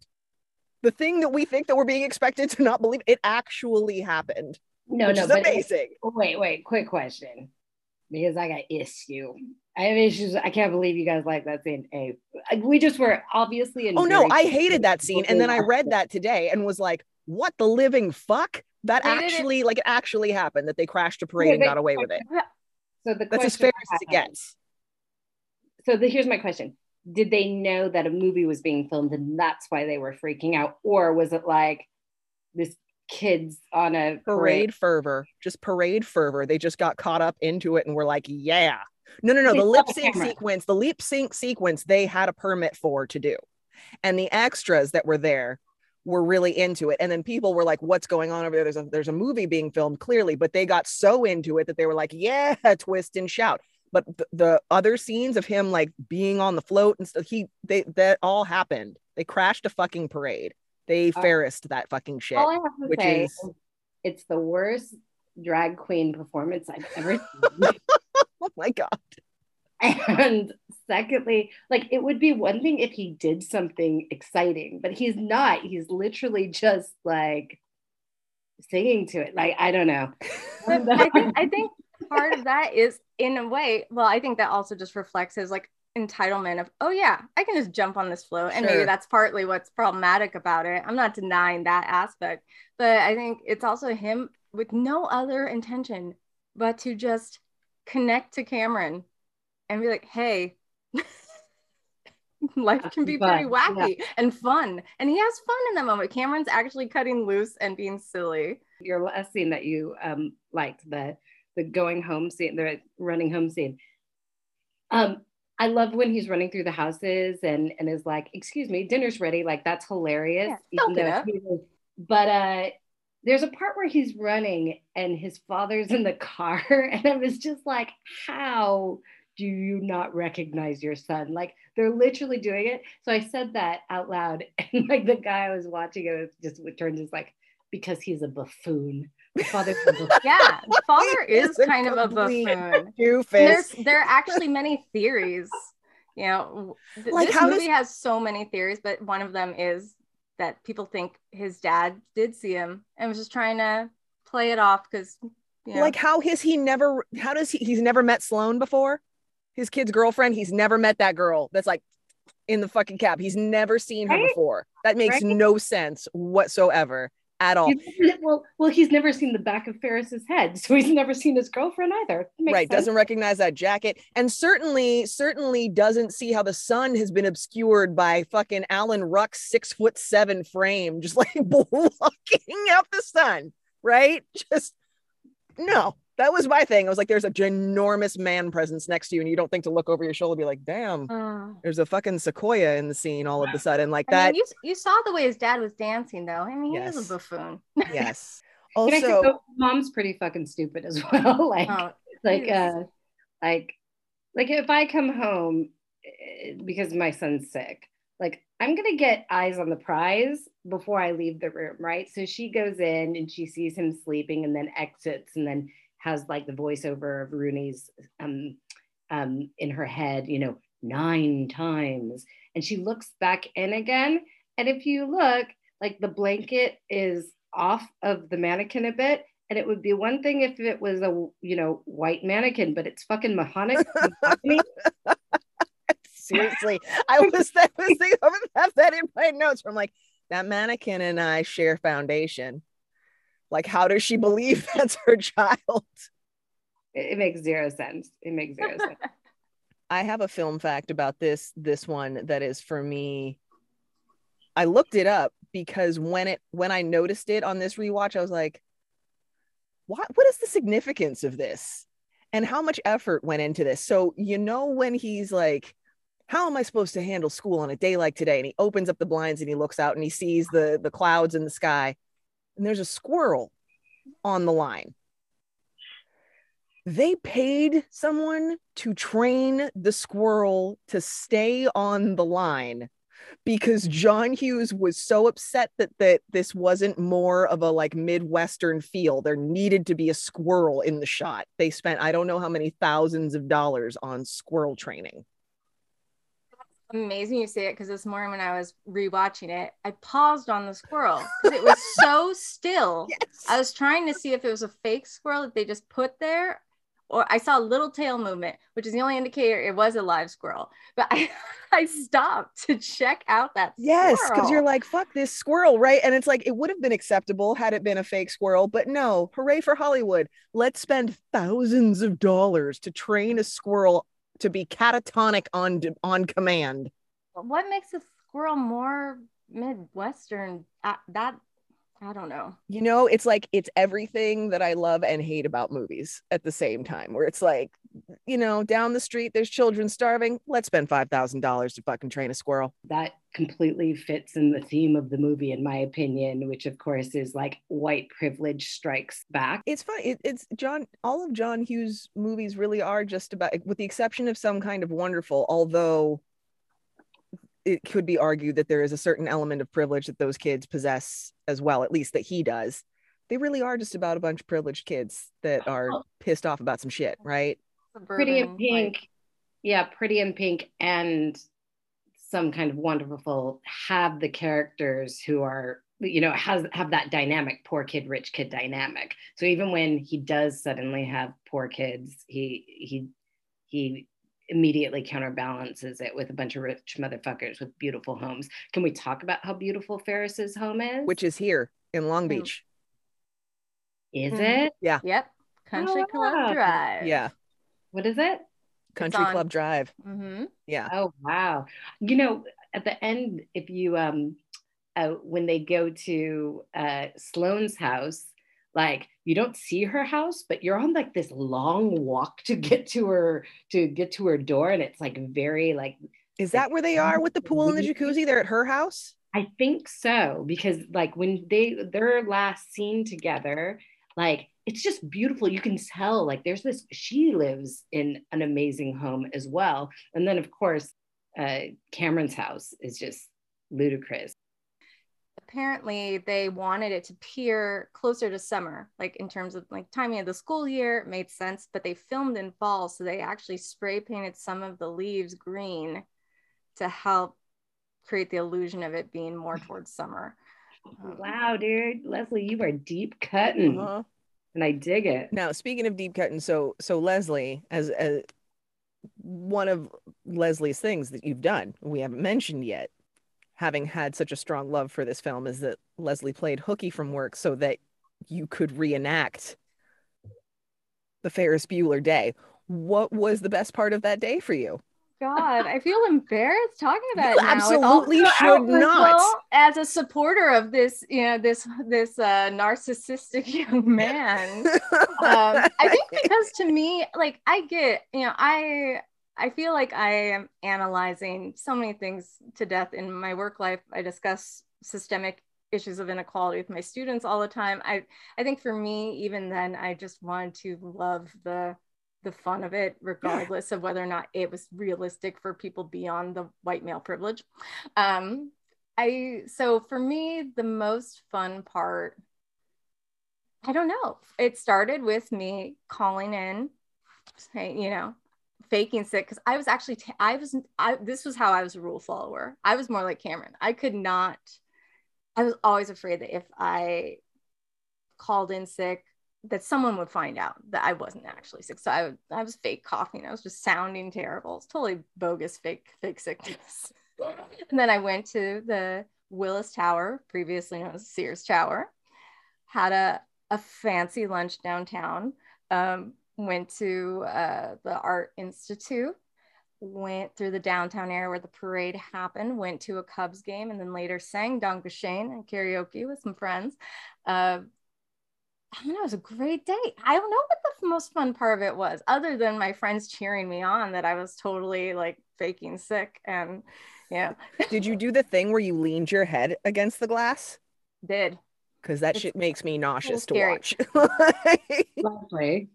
the thing that we think that we're being expected to not believe it actually happened. No, no, but amazing. Wait, wait, quick question. Because I got issue. I have issues. I can't believe you guys like that scene. A, we just were obviously. In oh no, I hated that scene, and then I read that today and was like, "What the living fuck?" That actually, like, it actually happened. That they crashed a parade yeah, and got away with it. So the that's as fair as it gets. So the, here's my question: Did they know that a movie was being filmed, and that's why they were freaking out, or was it like this kids on a parade, parade fervor, just parade fervor? They just got caught up into it and were like, "Yeah." No, no, no. The lip sync sequence, the lip sync sequence, they had a permit for to do. And the extras that were there were really into it. And then people were like, what's going on over there? There's a there's a movie being filmed clearly, but they got so into it that they were like, yeah, twist and shout. But the, the other scenes of him like being on the float and stuff, he they that all happened. They crashed a fucking parade. They uh, ferrised that fucking shit. All I have to which say is it's the worst drag queen performance I've ever seen. oh my god and secondly like it would be one thing if he did something exciting but he's not he's literally just like singing to it like i don't know I, think, I think part of that is in a way well i think that also just reflects his like entitlement of oh yeah i can just jump on this float and sure. maybe that's partly what's problematic about it i'm not denying that aspect but i think it's also him with no other intention but to just connect to Cameron and be like, hey, life can be pretty wacky yeah. and fun. And he has fun in that moment. Cameron's actually cutting loose and being silly. Your last scene that you um, liked, the the going home scene, the running home scene. Um, I love when he's running through the houses and and is like, "Excuse me, dinner's ready." Like that's hilarious. Yeah, but uh, there's a part where he's running and his father's in the car and i was just like how do you not recognize your son like they're literally doing it so i said that out loud and like the guy i was watching it just turns is like because he's a buffoon father yeah father is kind of a buffoon there's there are actually many theories you know th- like this movie does- has so many theories but one of them is that people think his dad did see him and was just trying to play it off because you know. like how has he never how does he he's never met sloane before his kid's girlfriend he's never met that girl that's like in the fucking cab he's never seen her right? before that makes right? no sense whatsoever at all. well, well, he's never seen the back of Ferris's head, so he's never seen his girlfriend either. Right, sense. doesn't recognize that jacket, and certainly, certainly doesn't see how the sun has been obscured by fucking Alan Ruck's six foot seven frame, just like blocking out the sun. Right, just no that was my thing. I was like, there's a ginormous man presence next to you, and you don't think to look over your shoulder, and be like, damn, uh, there's a fucking sequoia in the scene all of a sudden, like I that. Mean, you, you saw the way his dad was dancing, though. I mean, he yes. was a buffoon. yes. Also, mom's pretty fucking stupid as well. like, oh, like, uh, like, like if I come home eh, because my son's sick, like I'm gonna get eyes on the prize before I leave the room, right? So she goes in and she sees him sleeping and then exits and then has like the voiceover of Rooney's um, um, in her head, you know, nine times. And she looks back in again. And if you look, like the blanket is off of the mannequin a bit. And it would be one thing if it was a, you know, white mannequin, but it's fucking mahogany. Seriously, I was that was thinking, I have that in my notes from like that mannequin and I share foundation. Like, how does she believe that's her child? It, makes zero sense. It makes zero sense. I have a film fact about this this one that is for me. I looked it up because when it when I noticed it on this rewatch, I was like, what what is the significance of this? And how much effort went into this? So you know when he's like, how am I supposed to handle school on a day like today? And he opens up the blinds and he looks out and he sees the the clouds in the sky and there's a squirrel on the line. They paid someone to train the squirrel to stay on the line because John Hughes was so upset that that this wasn't more of a like midwestern feel. There needed to be a squirrel in the shot. They spent I don't know how many thousands of dollars on squirrel training amazing you say it because this morning when I was rewatching it, I paused on the squirrel because it was so still. Yes. I was trying to see if it was a fake squirrel that they just put there or I saw a little tail movement, which is the only indicator it was a live squirrel. But I, I stopped to check out that. Yes, because you're like, fuck this squirrel, right? And it's like, it would have been acceptable had it been a fake squirrel, but no, hooray for Hollywood. Let's spend thousands of dollars to train a squirrel to be catatonic on on command. What makes a squirrel more Midwestern? Uh, that I don't know. You know, it's like it's everything that I love and hate about movies at the same time, where it's like, you know, down the street, there's children starving. Let's spend $5,000 to fucking train a squirrel. That completely fits in the theme of the movie, in my opinion, which of course is like white privilege strikes back. It's fine. It, it's John, all of John Hughes' movies really are just about, with the exception of some kind of wonderful, although it could be argued that there is a certain element of privilege that those kids possess as well, at least that he does. They really are just about a bunch of privileged kids that are pissed off about some shit, right? Pretty in Pink. like- yeah, Pretty in Pink and some kind of wonderful have the characters who are you know has have that dynamic poor kid rich kid dynamic so even when he does suddenly have poor kids he he he immediately counterbalances it with a bunch of rich motherfuckers with beautiful homes can we talk about how beautiful ferris's home is Which is here in Long Mm. Beach. is Mhm. it Yeah. Yep. Country Oh, Club wow. Drive. Yeah. what is it Country Club Drive. Mm-hmm. Yeah. Oh wow! You know, at the end, if you um, uh, when they go to uh, Sloane's house, like you don't see her house, but you're on like this long walk to get to her to get to her door, and it's like very like Is that where they are with the pool and the jacuzzi? They're at her house? I think so because like when they their last scene together, like it's just beautiful. You can tell like there's this she lives in an amazing home as well. And then of course, uh Cameron's house is just ludicrous. Apparently, they wanted it to peer closer to summer, like in terms of like timing of the school year. It made sense, but they filmed in fall, so they actually spray painted some of the leaves green to help create the illusion of it being more towards summer. Um, Wow, dude. Leslie, you are deep cutting. Uh-huh. And I dig it. Now, speaking of deep cutting, so so Leslie, as as one of Leslie's things that you've done, we haven't mentioned yet, having had such a strong love for this film, is that Leslie played hooky from work so that you could reenact the Ferris Bueller day. What was the best part of that day for you? God, I feel embarrassed talking about You it now. absolutely should not. As a supporter of this, you know, this this uh, narcissistic young man, um, I think because to me, like I get, you know, I I feel like I am analyzing so many things to death in my work life. I discuss systemic issues of inequality with my students all the time. I I think for me, even then, I just wanted to love the the fun of it, regardless of whether or not it was realistic for people beyond the white male privilege. Um, I so for me, the most fun part I don't know. It started with me calling in, saying, you know, faking sick because I was actually t- I was I this was how I was a rule follower. I was more like Cameron. I could not. I was always afraid that if I called in sick, that someone would find out that I wasn't actually sick. So I I was fake coughing. I was just sounding terrible. It's totally bogus fake fake sickness. and then I went to the Willis Tower, previously known as Sears Tower, had a a fancy lunch downtown. Um, went to uh, the Art Institute, went through the downtown area where the parade happened, went to a Cubs game, and then later sang Danke Schoen and karaoke with some friends. Uh, I don't know, it was a great day. I don't know what the most fun part of it was, other than my friends cheering me on that I was totally like faking sick. And yeah, Did you do the thing where you leaned your head against the glass? did. Because that It's shit makes me nauseous to watch. Lovely.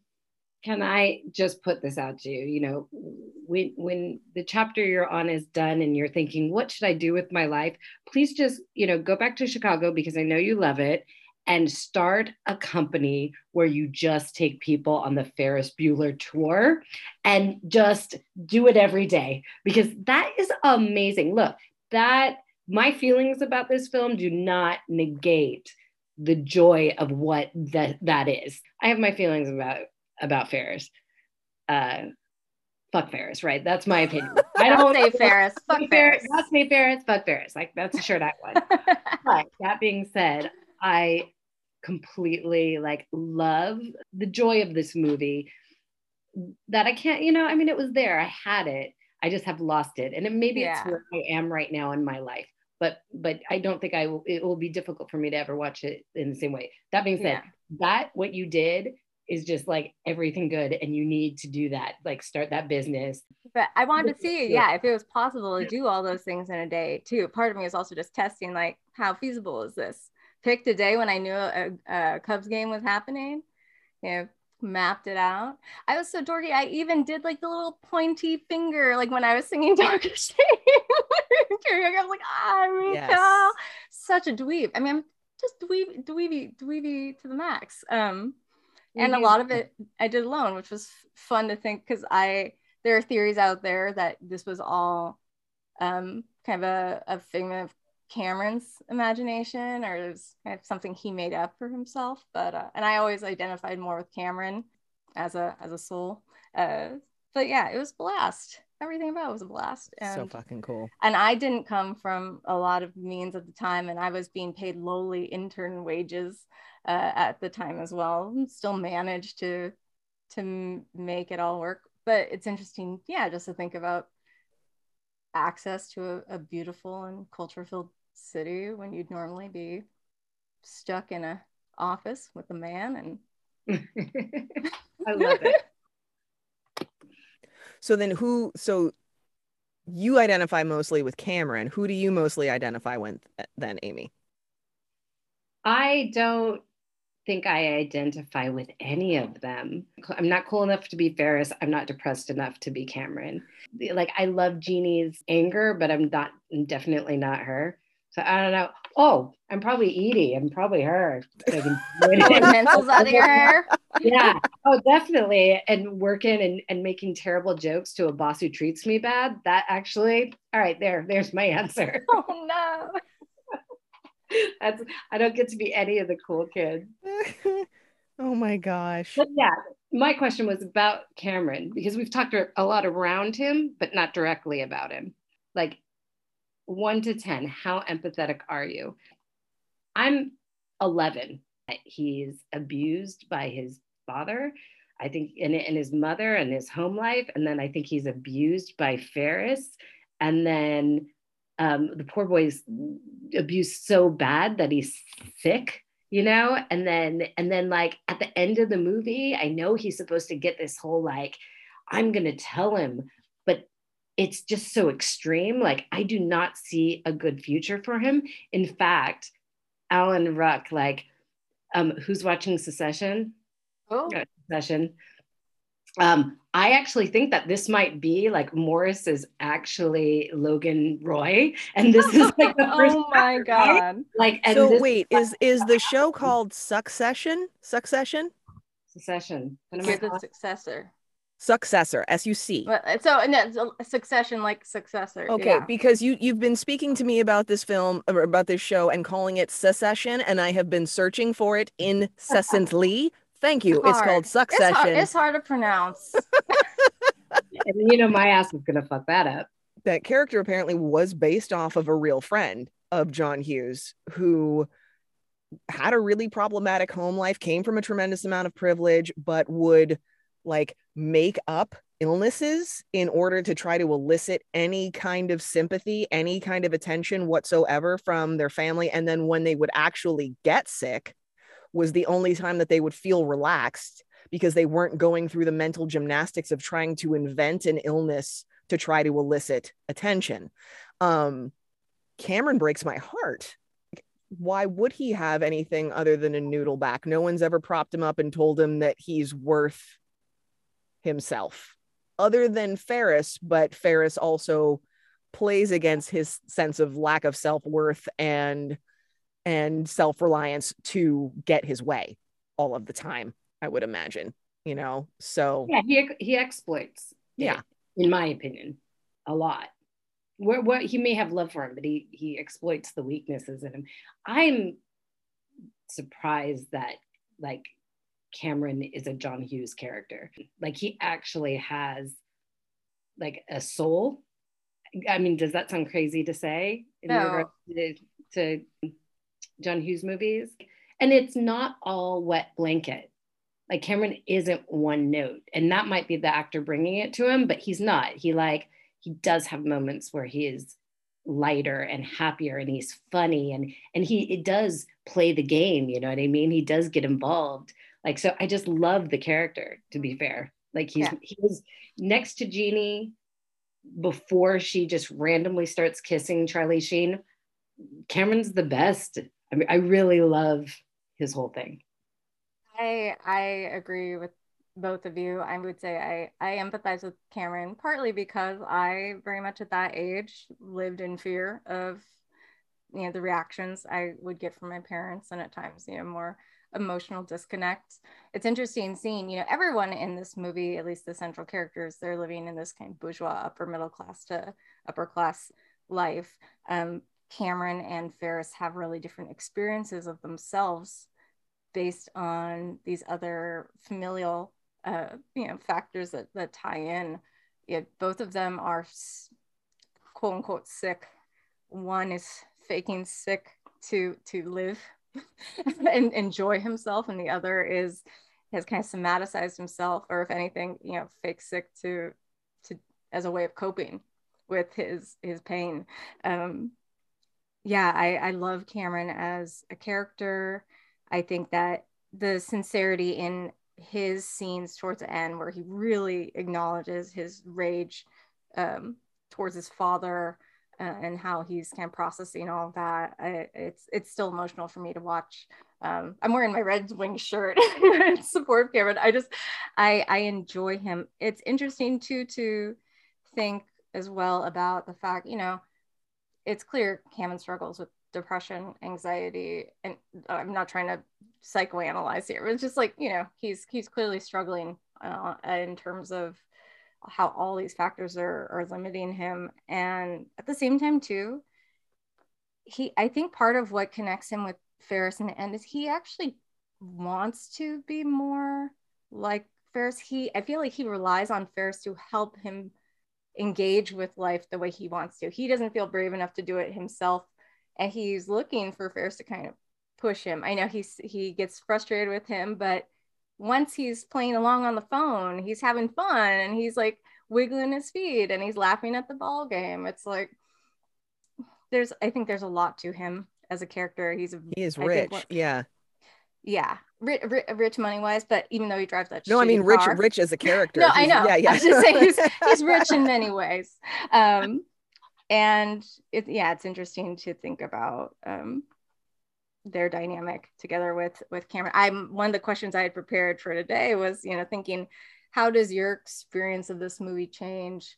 Can I just put this out to you? You know, when when the chapter you're on is done and you're thinking, what should I do with my life? Please just, you know, go back to Chicago because I know you love it and start a company where you just take people on the Ferris Bueller tour and just do it every day because that is amazing. Look, that my feelings about this film do not negate the joy of what that that is. I have my feelings about about Ferris, uh, fuck Ferris, right? That's my opinion. I don't say Ferris. Fuck Ferris. Not say Ferris. Fuck Ferris. Like that's a shirt I want. but that being said, I completely like love the joy of this movie that I can't, you know, I mean, it was there. I had it. I just have lost it. And it, maybe yeah. it's where I am right now in my life. But but I don't think I will it will be difficult for me to ever watch it in the same way. That being said, yeah. that what you did is just like everything good and you need to do that like start that business. But i wanted to see yeah. if it was possible to do all those things in a day too. Part of me is also just testing like how feasible is this? Picked a day when i knew a, a cubs game was happening you know mapped it out. I was so dorky i even did like the little pointy finger like when i was singing Danke Schoen i was like ah yes. such a dweeb. I mean i'm just dweeby dweeby dweeby to the max. Um and a lot of it I did alone, which was fun to think because I there are theories out there that this was all um, kind of a, a figment of Cameron's imagination or it was kind of something he made up for himself. But uh, and I always identified more with Cameron as a as a soul. Uh, but yeah, it was blast. Everything about it was a blast. And, so fucking cool. And I didn't come from a lot of means at the time, and I was being paid lowly intern wages uh, at the time as well. Still managed to to make it all work. But it's interesting, yeah, just to think about access to a, a beautiful and culture filled city when you'd normally be stuck in a office with a man and I love it. So then who so you identify mostly with Cameron. Who do you mostly identify with eh, then, Amy? I don't think I identify with any of them. I'm not cool enough to be Ferris. I'm not depressed enough to be Cameron. Like I love Jeanie's anger, but I'm not I'm definitely not her. So I don't know. Oh, I'm probably Edie. I'm probably her. pencils out of your hair. yeah. Oh, definitely. And working and, and making terrible jokes to a boss who treats me bad. That actually, all right, there, there's my answer. Oh no. That's I don't get to be any of the cool kids. oh my gosh. But yeah, my question was about Cameron because we've talked a lot around him, but not directly about him. Like one to 10, how empathetic are you? I'm 11. He's abused by his father, I think, and, his mother and his home life. And then I think he's abused by Ferris. And then um, the poor boy's abused so bad that he's sick you know and then and then like at the end of the movie i know he's supposed to get this whole like i'm gonna tell him it's just so extreme like i do not see a good future for him in fact alan ruck like um who's watching secession oh secession um, I actually think that this might be like Morris is actually Logan Roy, and this is like the first. oh my god! Like, so this- wait, is is the show called Succession? Succession? Succession. You're the successor. Successor, S U C. Uh, so no, succession like successor. Okay, yeah. because you you've been speaking to me about this film uh, or about this show and calling it secession, and I have been searching for it incessantly Thank you. It's, it's called Succession. It's hard, it's hard to pronounce. and you know, my ass is gonna fuck that up. That character apparently was based off of a real friend of John Hughes who had a really problematic home life, came from a tremendous amount of privilege, but would like make up illnesses in order to try to elicit any kind of sympathy, any kind of attention whatsoever from their family. And then when they would actually get sick, was the only time that they would feel relaxed because they weren't going through the mental gymnastics of trying to invent an illness to try to elicit attention. Um, Cameron breaks my heart. Why would he have anything other than a noodle back? No one's ever propped him up and told him that he's worth himself, other than Ferris, but Ferris also plays against his sense of lack of self worth and and self-reliance to get his way all of the time i would imagine you know? So yeah he, he exploits yeah. in my opinion a lot. Where, what he may have love for him but he he exploits the weaknesses in him. I'm surprised that like Cameron is a John Hughes character. Like he actually has like a soul. I mean, does that sound crazy to say in No. regard to, to John Hughes movies? And it's not all wet blanket. Like Cameron isn't one note, and that might be the actor bringing it to him, but he's not. He like he does have moments where he is lighter and happier, and he's funny, and and he it does play the game. You know what I mean? He does get involved. Like so, I just love the character. To be mm. fair, like he's Yeah. he was next to Jeanie before she just randomly starts kissing Charlie Sheen. Cameron's the best. I mean, I really love his whole thing. I I agree with both of you. I would say I I empathize with Cameron partly because I very much at that age lived in fear of you know the reactions I would get from my parents and at times you know more emotional disconnect. It's interesting seeing you know everyone in this movie, at least the central characters, they're living in this kind of bourgeois upper middle class to upper class life. Um, Cameron and Ferris have really different experiences of themselves based on these other familial uh, you know factors that, that tie in yeah, both of them are quote unquote sick one is faking sick to to live and enjoy himself and the other is has kind of somaticized himself or if anything you know fake sick to to as a way of coping with his his pain. Um yeah i i love cameron as a character. I think that the sincerity in his scenes towards the end, where he really acknowledges his rage um, towards his father and how he's kind of processing all of that, I, it's it's still emotional for me to watch. Um, I'm wearing my Red Wing shirt in support of Cameron. I just I I enjoy him. It's interesting too to think as well about the fact, you know, it's clear Cameron struggles with depression, anxiety, and I'm not trying to psychoanalyze here. But it's just like you know, he's he's clearly struggling uh, in terms of how all these factors are are limiting him, and at the same time too, he I think part of what connects him with Ferris in the end is he actually wants to be more like Ferris. He I feel like he relies on Ferris to help him engage with life the way he wants to. He doesn't feel brave enough to do it himself, and he's looking for Ferris to kind of push him. I know he's he gets frustrated with him, but once he's playing along on the phone, he's having fun and he's like wiggling his feet and he's laughing at the ball game. It's like there's I think there's a lot to him as a character. He's a He is I think rich. what- yeah. yeah, rich, rich money wise, but even though he drives that No, I mean rich car- rich as a character. no, I know. Yeah, yeah. I was just saying he's, he's rich in many ways. Um, and it, yeah, it's interesting to think about um, their dynamic together with with Cameron. I'm one of the questions I had prepared for today was, you know, thinking, how does your experience of this movie change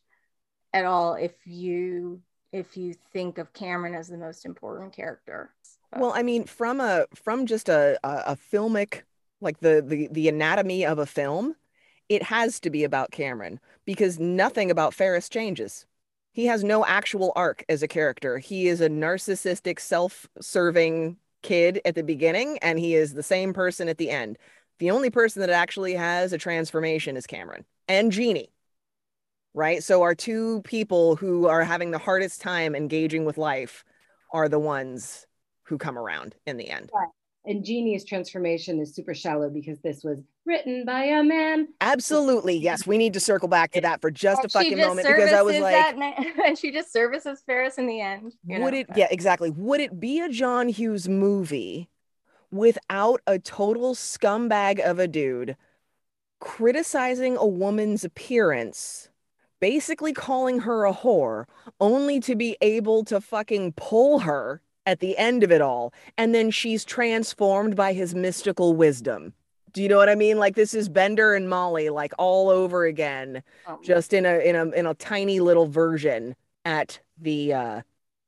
at all if you if you think of Cameron as the most important character? Well, I mean, from a from just a a, a filmic like the the the anatomy of a film, it has to be about Cameron because nothing about Ferris changes. He has no actual arc as a character. He is a narcissistic, self-serving kid at the beginning, and he is the same person at the end. The only person that actually has a transformation is Cameron and Jeanie. Right? So our two people who are having the hardest time engaging with life are the ones who come around in the end. And Jeanie's transformation is super shallow because this was written by a man. Absolutely. Yes, we need to circle back to that for just a And fucking moment because I was like, that man- and she just services Ferris in the end. you would know? it, yeah, exactly. Would it be a John Hughes movie without a total scumbag of a dude criticizing a woman's appearance, basically calling her a whore, only to be able to fucking pull her at the end of it all, and then she's transformed by his mystical wisdom? Do you know what I mean? Like this is Bender and Molly, like all over again Oh, just in a in a in a tiny little version at the uh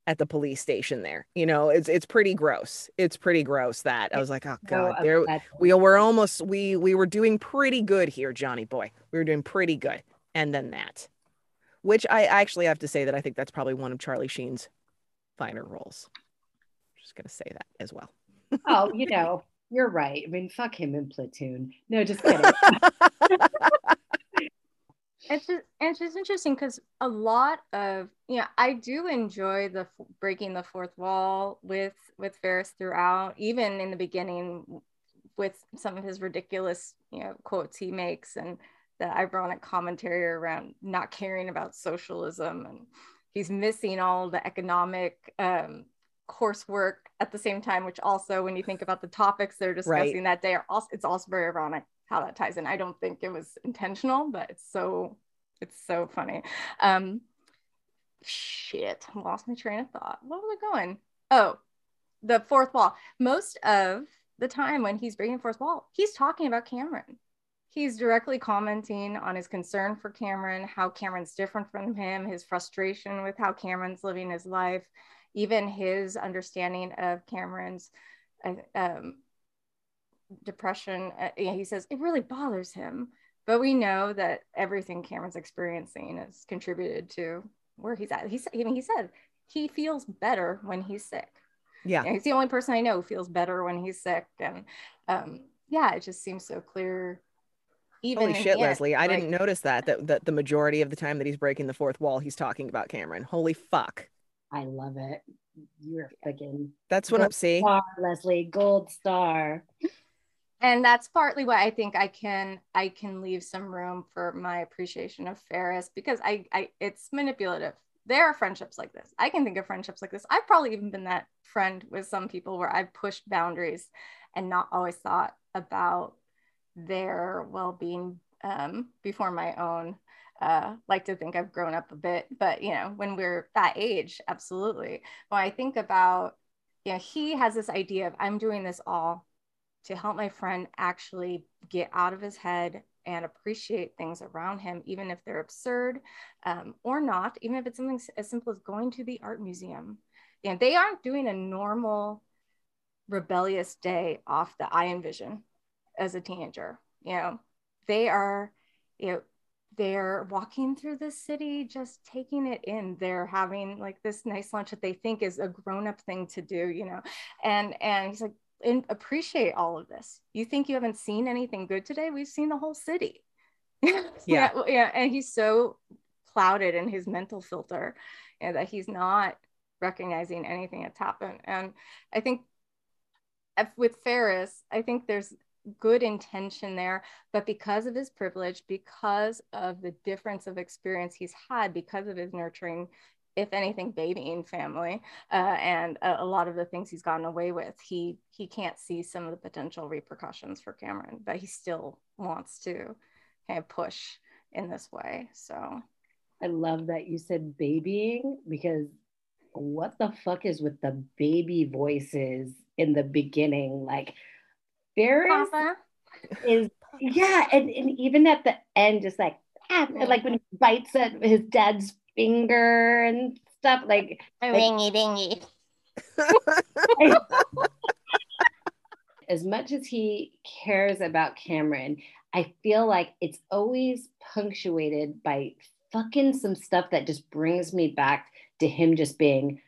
at the police station there you know? It's it's pretty gross. It's pretty gross that. I was like oh god So there we were almost we we were doing pretty good here johnny boy. We were doing pretty good. And then that which i actually have to say that i think that's probably one of charlie sheen's finer roles. I'm just gonna say that as well. Oh, you know, You're right. I mean, fuck him in Platoon. No, just kidding. it's just, it's just interesting because a lot of you know I do enjoy the breaking the fourth wall with with Ferris throughout, even in the beginning with some of his ridiculous you know quotes he makes and the ironic commentary around not caring about socialism and he's missing all the economic um, coursework at the same time which also when you think about the topics they're discussing right. that day are also it's also very ironic how that ties in. I don't think it was intentional but it's so it's so funny. Um shit lost my train of thought. What was I going? Oh the fourth wall. Most of the time when he's breaking fourth wall he's talking about cameron. He's directly commenting on his concern for Cameron, how Cameron's different from him, his frustration with how Cameron's living his life, even his understanding of Cameron's uh, um, depression. Uh, he says it really bothers him, but we know that everything Cameron's experiencing has contributed to where he's at. He said, even he said he feels better when he's sick. Yeah, he's the only person I know who feels better when he's sick, and um, yeah, it just seems so clear even holy shit leslie i didn't notice that, that that the majority of the time that he's breaking the fourth wall he's talking about cameron holy fuck i love it. You're fucking that's what i'm seeing leslie gold star. And that's partly why i think i can i can leave some room for my appreciation of ferris because i i it's manipulative. There are friendships like this. I can think of friendships like this. I've probably even been that friend with some people where i've pushed boundaries and not always thought about their well-being um, before my own uh, like to think I've grown up a bit, but you know, when we're that age, absolutely. When I think about, you know, he has this idea of I'm doing this all to help my friend actually get out of his head and appreciate things around him, even if they're absurd um, or not, even if it's something as simple as going to the art museum. You know, they aren't doing a normal rebellious day off that I envision as a teenager. You know, they are, you know, they're walking through the city just taking it in. They're having like this nice lunch that they think is a grown-up thing to do you know? And and he's like and appreciate all of this. You think you haven't seen anything good today? We've seen the whole city. Yeah. Yeah, yeah and he's so clouded in his mental filter you know, that he's not recognizing anything that's happened. And i think with ferris i think there's good intention there, but because of his privilege, because of the difference of experience he's had, because of his nurturing, if anything, babying family, uh, and a, a, lot of the things he's gotten away with, he he can't see some of the potential repercussions for Cameron, but he still wants to kind of push in this way. So, I love that you said babying because what the fuck is with the baby voices in the beginning, like Ferris Papa. is yeah, and, and even at the end, just like ah, like when he bites at his dad's finger and stuff, like ringy dingy. as much as he cares about Cameron, I feel like it's always punctuated by fucking some stuff that just brings me back to him just being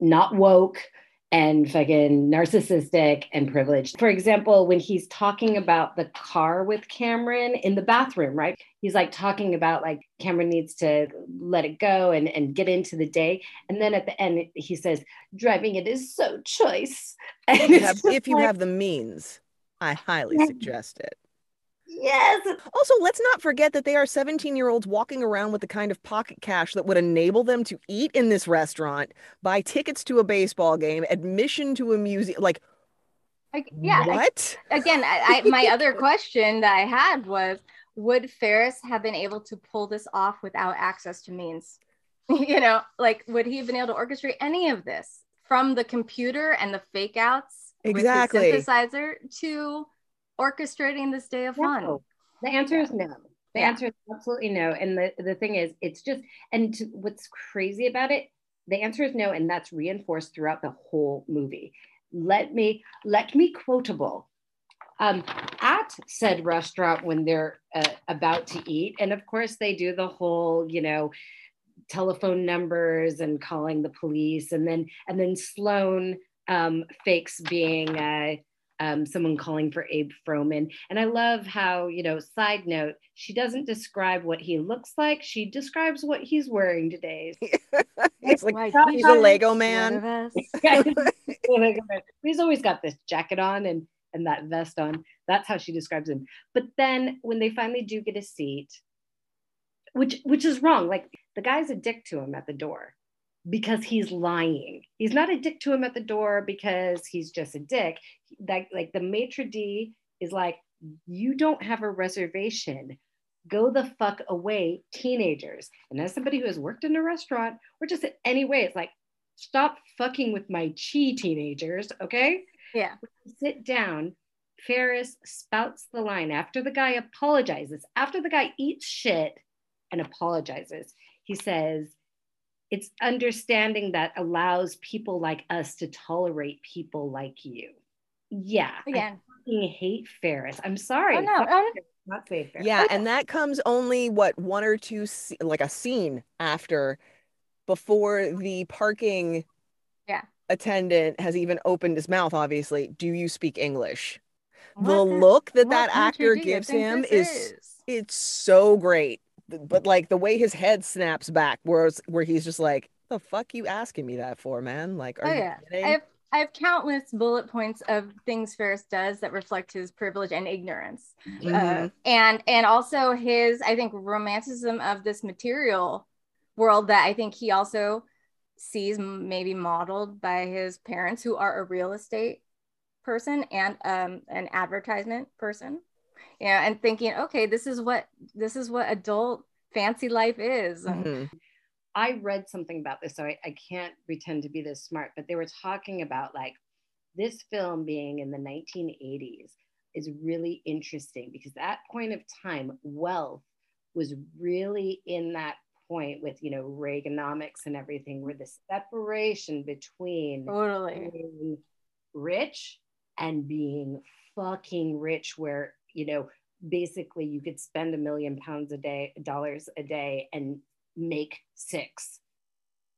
not woke, and fucking narcissistic and privileged. For example, when he's talking about the car with Cameron in the bathroom, right? He's like talking about like Cameron needs to let it go and, and get into the day. And then at the end, he says, driving it is so choice. If you, have, if you like, have the means, I highly suggest it. Yes. Also, let's not forget that they are 17 year olds walking around with the kind of pocket cash that would enable them to eat in this restaurant, buy tickets to a baseball game, admission to a museum. Like, like yeah. What? I, again, I, I, my other question that I had was would Ferris have been able to pull this off without access to means? you know, like, would he have been able to orchestrate any of this from the computer and the fake outs exactly. with the synthesizer to orchestrating this day of fun? No. The answer is no. The yeah. answer is absolutely no. And the, the thing is, it's just, and to, what's crazy about it, the answer is no. And that's reinforced throughout the whole movie. Let me, let me quotable. Um, at said restaurant when they're uh, about to eat. And of course, they do the whole, you know, telephone numbers and calling the police. And then, and then Sloane um, fakes being, uh, um, someone calling for Abe Froman. And I love how, you know, side note, she doesn't describe what he looks like. She describes what he's wearing today. he's like, he's a Lego man. he's always got this jacket on and, and that vest on. That's how she describes him. But then when they finally do get a seat, which which is wrong. Like the guy's a dick to him at the door because he's lying. He's not a dick to him at the door because he's just a dick. That like the maitre d is like, you don't have a reservation. Go the fuck away, teenagers. And as somebody who has worked in a restaurant or just in any way, it's like, stop fucking with my chi teenagers, okay? Yeah. Sit down. Ferris spouts the line after the guy apologizes, after the guy eats shit and apologizes. He says, it's understanding that allows people like us to tolerate people like you. Yeah. Again. I hate Ferris. I'm sorry. Oh, no. Oh, not say Ferris. Yeah, and that comes only what one or two like a scene after before the parking yeah attendant has even opened his mouth obviously do you speak english what the look that that actor gives him is, is it's so great but like the way his head snaps back, where where he's just like, "The fuck you asking me that for, man?" Like, are oh, yeah. I have I have countless bullet points of things Ferris does that reflect his privilege and ignorance, mm-hmm. uh, and and also his I think romanticism of this material world that I think he also sees maybe modeled by his parents who are a real estate person and um, an advertisement person yeah and thinking okay this is what this is what adult fancy life is mm-hmm. i read something about this so I, I can't pretend to be this smart but they were talking about like this film being in the 1980s is really interesting because that point of time wealth was really in that point with you know reaganomics and everything where the separation between totally rich and being fucking rich where you know, basically you could spend a million pounds a day, dollars a day and make six.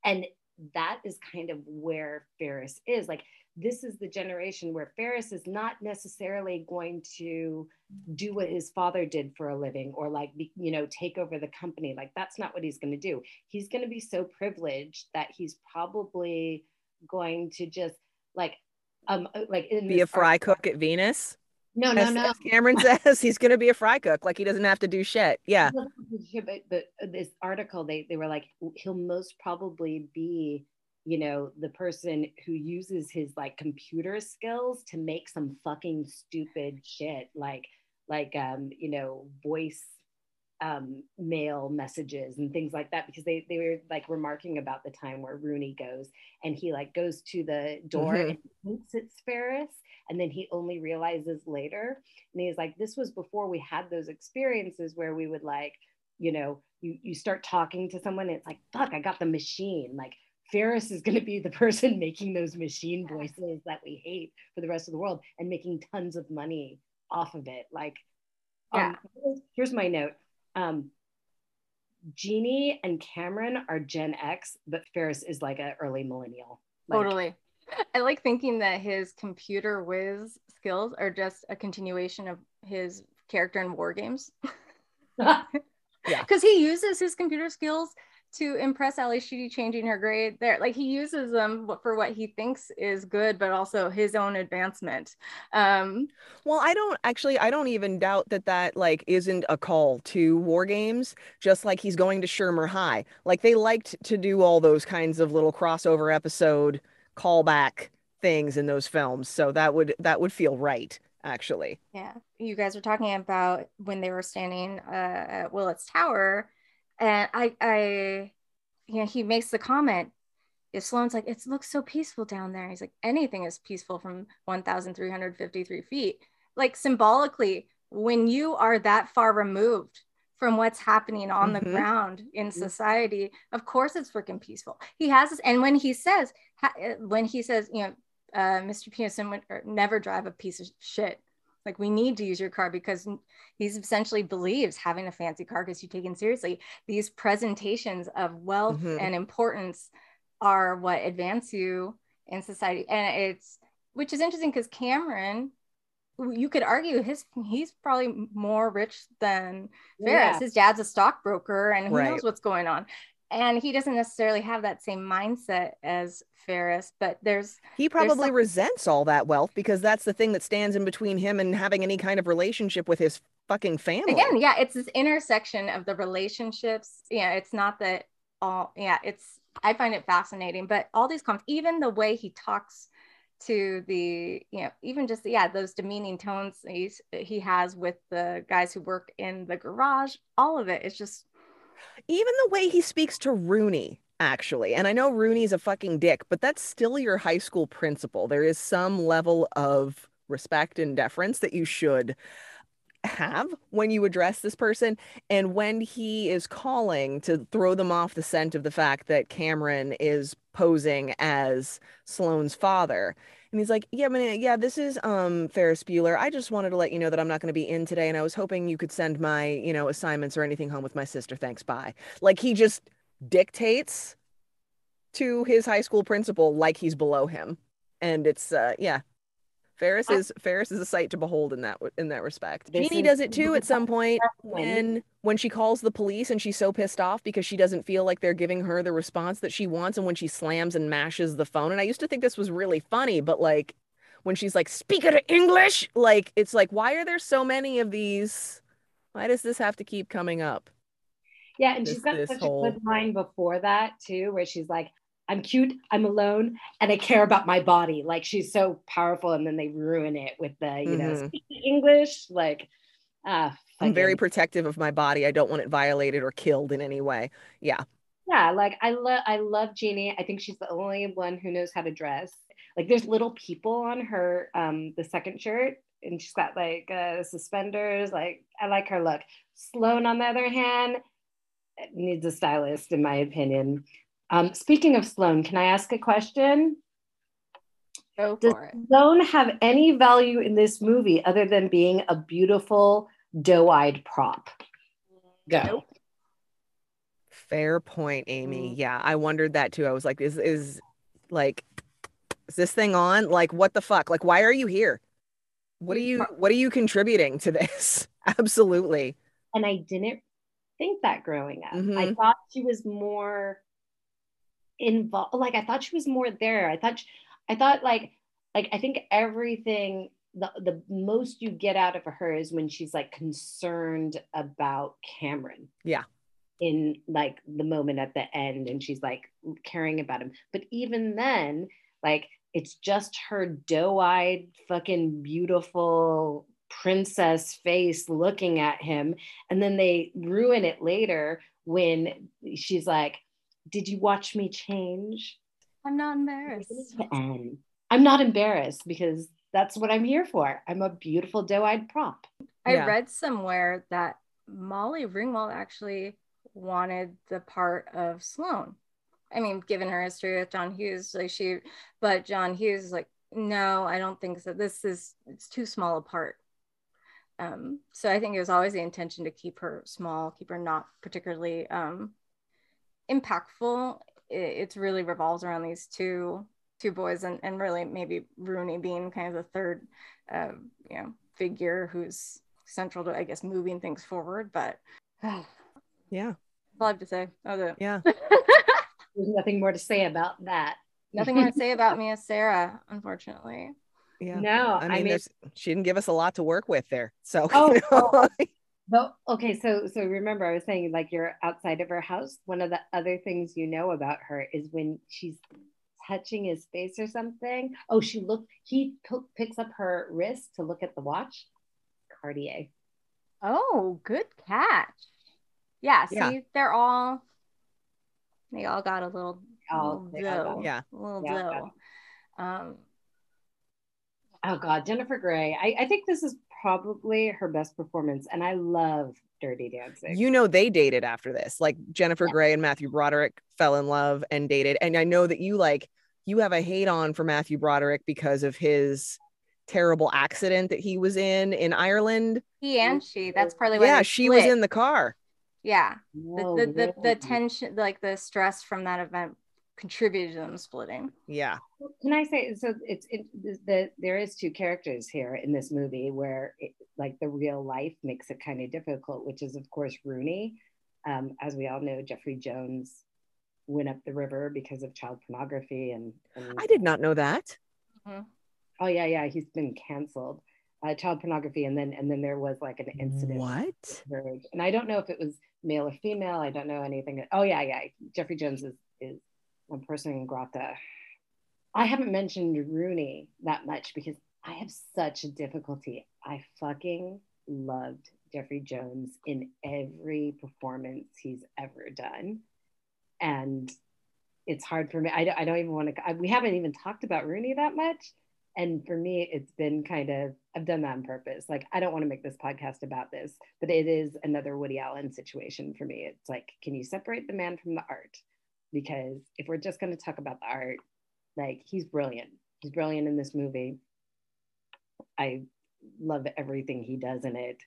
And that is kind of where Ferris is. Like, this is the generation where Ferris is not necessarily going to do what his father did for a living or like you know take over the company like that's not what he's going to do he's going to be so privileged that he's probably going to just like um like be a fry cook at Venus no, no, as, no. As Cameron says he's going to be a fry cook. Like he doesn't have to do shit. Yeah. But, but this article, they, they were like, he'll most probably be, you know, the person who uses his like computer skills to make some fucking stupid shit, like, like, um, you know, voice um, mail messages and things like that because they, they were like remarking about the time where Rooney goes and he like goes to the door mm-hmm. and thinks it's Ferris and then he only realizes later and he's like this was before we had those experiences where we would like you know you you start talking to someone and it's like fuck i got the machine like Ferris is going to be the person making those machine voices that we hate for the rest of the world and making tons of money off of it. Like, um, yeah. here's my note. Um, Jeanie and Cameron are Gen X, but Ferris is like an early millennial. Like, totally. I like thinking that his computer whiz skills are just a continuation of his character in war games. yeah. Because he uses his computer skills to impress Ally Sheedy changing her grade there. Like he uses them for what he thinks is good, but also his own advancement. Um, well, I don't actually, I don't even doubt that that like isn't a call to war games, just like he's going to Shermer High. Like they liked to do all those kinds of little crossover episode callback things in those films. So that would that would feel right actually. Yeah. You guys were talking about when they were standing uh, at Willis Tower and I I you know he makes the comment if Sloane's like, it looks so peaceful down there. He's like, anything is peaceful from 1,353 feet. Like symbolically, when you are that far removed from what's happening on mm-hmm. the ground in society of course it's freaking peaceful he has this and when he says when he says you know uh, mr Peterson would never drive a piece of shit like we need to use your car because he essentially believes having a fancy car gets you taken seriously these presentations of wealth mm-hmm. and importance are what advance you in society and it's which is interesting because cameron you could argue his he's probably more rich than Yeah. Ferris. His dad's a stockbroker and who Right. knows what's going on. And he doesn't necessarily have that same mindset as Ferris, but there's He probably some- resents all that wealth because that's the thing that stands in between him and having any kind of relationship with his fucking family. again, yeah, it's this intersection of the relationships. Yeah, it's not that all yeah, it's I find it fascinating, but all these comments, even the way he talks to the you know even just yeah those demeaning tones he's he has with the guys who work in the garage all of it it's just even the way he speaks to Rooney, actually. And I know Rooney's a fucking dick, but that's still your high school principal. There is some level of respect and deference that you should have when you address this person. And when he is calling to throw them off the scent of the fact that Cameron is posing as Sloane's father. And he's like, yeah, man, yeah, this is um Ferris Bueller. I just wanted to let you know that I'm not going to be in today, and I was hoping you could send my, you know, assignments or anything home with my sister. Thanks, bye. Like he just dictates to his high school principal like he's below him, and it's uh, yeah. Ferris I- is Ferris is a sight to behold in that in that respect. Jeanie does it too at some point When- when when she calls the police and she's so pissed off because she doesn't feel like they're giving her the response that she wants and when she slams and mashes the phone. And I used to think this was really funny but like when she's like speak it English! Like it's like why are there so many of these? Why does this have to keep coming up? Yeah, and this- she's got such whole- a good line before that too, where she's like, "I'm cute, I'm alone, and I care about my body." Like she's so powerful, and then they ruin it with the, you know, Mhm. speaking English. Like, ah, I'm very protective of my body I don't want it violated or killed in any way yeah yeah. Like I love, I love Jeanie. I think she's the only one who knows how to dress. Like there's little people on her, um, the second shirt, and she's got like uh, suspenders. Like I like her look. Sloane, on the other hand, needs a stylist, in my opinion. Um, speaking of Sloane, can I ask a question? go Does for it Sloane have any value in this movie other than being a beautiful doe-eyed prop? Go. Nope. Fair point, Amy. Mm. Yeah, I wondered that too. I was like, is is like is this thing on? Like what the fuck? Like why are you here? What are you what are you contributing to this? Absolutely. And I didn't think that growing up. I Mhm. thought she was more involved. Like I thought she was more there. I thought, she, I thought like, like I think everything. The, the most you get out of her is when she's like concerned about Cameron. Yeah. in like the moment at the end and she's like caring about him but even then like it's just her doe-eyed fucking beautiful princess face looking at him and then they ruin it later when she's like did you watch me change i'm not embarrassed and i'm not embarrassed because that's what i'm here for i'm a beautiful doe-eyed prop I Yeah. read somewhere that Molly Ringwald actually wanted the part of Sloane. I mean, given her history with John Hughes, like she, but John Hughes is like, no, I don't think so. This is it's too small a part. Um, so I think it was always the intention to keep her small, keep her not particularly um, impactful. It, it's really revolves around these two two boys, and and really maybe Rooney being kind of the third, uh, you know, figure who's central to I guess moving things forward. But Yeah. all I have to say. Oh, Yeah. there's nothing more to say about that nothing more to say about me as Sarah, unfortunately. Yeah. no I mean, there's she didn't give us a lot to work with there. So Oh, you know, But okay, so so remember, I was saying like you're outside of her house. One of the other things you know about her is when she's touching his face or something. Oh, she looked. He p- picks up her wrist to look at the watch. Cartier. Oh, good catch. Yeah, see, Yeah. they're all they all got a little, Oh, little they all dough. Yeah. A little Yeah, dough. Um, Oh God, Jennifer Grey. I, I think this is probably her best performance, and I love Dirty Dancing. you know they dated after this. Like Jennifer Yeah. Grey and Matthew Broderick fell in love and dated. And I know that you like you have a hate on for Matthew Broderick because of his terrible accident that he was in in Ireland. he and she, that's partly why Yeah, they she was in the car. yeah. The, Oh, the, the, the tension, like the stress from that event contributed to them splitting. Yeah. Can I say so? It's it, the there is two characters here in this movie where it, like the real life makes it kind of difficult, which is of course Rooney. Um, as we all know, Jeffrey Jones went up the river because of child pornography and, and I did not know that. Mm-hmm. oh yeah yeah he's been canceled uh, child pornography and then and then there was like an incident What? and I don't know if it was male or female I don't know anything oh yeah yeah Jeffrey Jones is is a person in Grata I haven't mentioned Rooney that much because I have such a difficulty I fucking loved Jeffrey Jones in every performance he's ever done and it's hard for me. I, don't, I don't even want to, we haven't even talked about Rooney that much. And for me, it's been kind of, I've done that on purpose. Like, I don't want to make this podcast about this, but it is another Woody Allen situation for me. It's like, can you separate the man from the art? Because if we're just going to talk about the art, like, he's brilliant. He's brilliant in this movie. I love everything he does in it.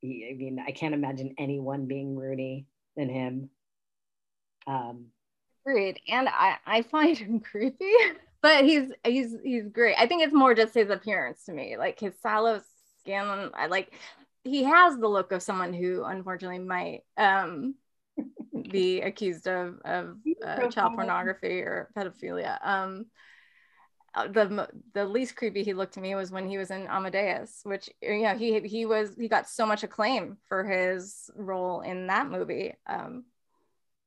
He, I mean, I can't imagine anyone being Rooney than him. Um, Agreed. And I, I find him creepy, but he's he's he's great. I think it's more just his appearance to me, like his sallow skin. I like he has the look of someone who unfortunately might um be accused of of uh, child pornography or pedophilia. Um, uh, the the least creepy he looked to me was when he was in Amadeus, which you know he he was he got so much acclaim for his role in that movie. Um,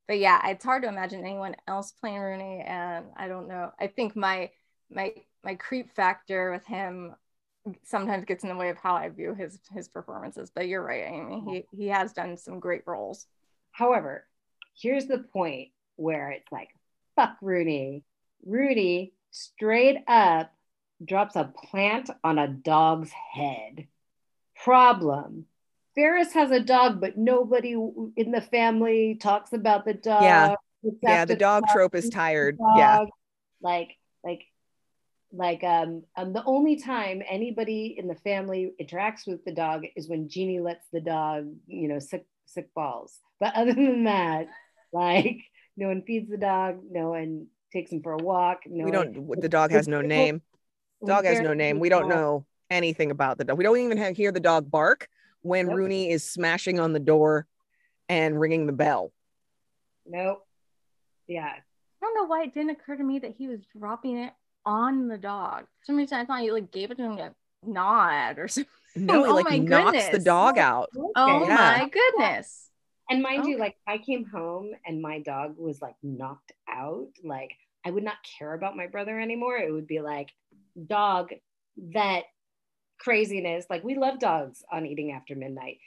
but yeah, it's hard to imagine anyone else playing Rooney, and I don't know. I think my my my creep factor with him sometimes gets in the way of how I view his his performances. But you're right, Amy. He he has done some great roles. However, here's the point where it's like, fuck Rooney. Rooney straight up drops a plant on a dog's head. Problem Ferris has a dog, but nobody in the family talks about the dog. Yeah, yeah. The dog trope is tired. Yeah, like like like um, um the only time anybody in the family interacts with the dog is when Jeanie lets the dog you know sick sick balls. But other than that, like no one feeds the dog, no one takes him for a walk. No we don't. One, the dog has no name. Dog has no name. We don't know anything about the dog. We don't even have, hear the dog bark when nope. Rooney is smashing on the door and ringing the bell. Nope. Yeah. I don't know why it didn't occur to me that he was dropping it on the dog. For some reason I thought you like gave it to him to nod or something. No, he oh like knocks goodness. the dog out. Oh, oh yeah. my goodness. And mind okay. you, like I came home and my dog was like knocked out. Like I would not care about my brother anymore. It would be like dog, vet, craziness. Like we love dogs on eating after midnight.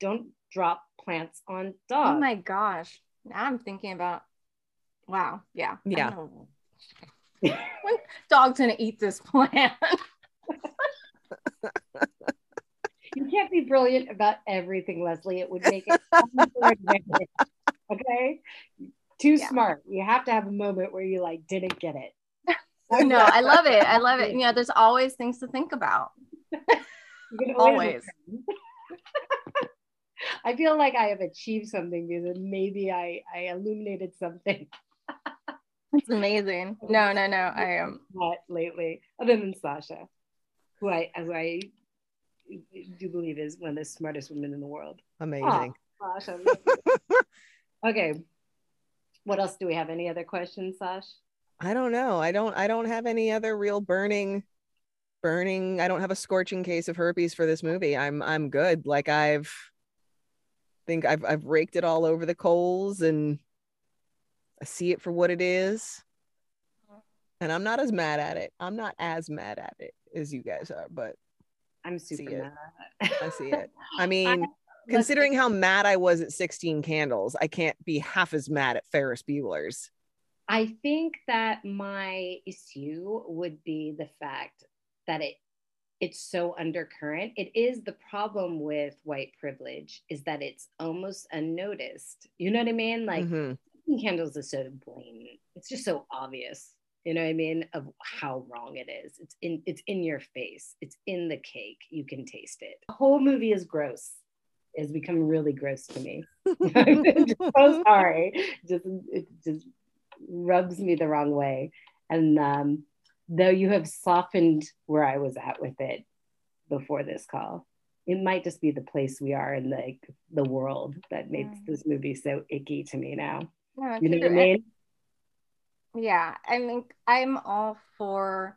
Don't drop plants on dogs. Oh my gosh. Now I'm thinking about wow. Yeah. Yeah. dog's gonna eat this plant. you can't be brilliant about everything, Leslie. It would make it okay. Too yeah. smart. You have to have a moment where you like didn't get it. no, I love it. I love it. You know, there's always things to think about. always. I feel like I have achieved something because maybe I I illuminated something. It's amazing. No, no, no. I am um, not lately, other than Sasha, who I as I do believe is one of the smartest women in the world. Amazing. Oh, okay. What else do we have? Any other questions, Sash? I don't know. I don't I don't have any other real burning burning i don't have a scorching case of herpes for this movie i'm i'm good like i've think i've i've raked it all over the coals and i see it for what it is and i'm not as mad at it i'm not as mad at it as you guys are but i'm super mad i see it i mean I, considering how mad i was at 16 candles i can't be half as mad at ferris bueller's I think that my issue would be the fact that it it's so undercurrent. It is the problem with white privilege is that it's almost unnoticed. You know what I mean? Like mm-hmm. candles is so blatant. It's just so obvious. You know what I mean? Of how wrong it is. It's in it's in your face. It's in the cake. You can taste it. The whole movie is gross. It's become really gross to me. I'm so sorry. Just it just rubs me the wrong way. And um, though you have softened where I was at with it before this call, it might just be the place we are in the the world that makes mm. this movie so icky to me now. No, you know what I mean? Yeah, I mean, I'm all for.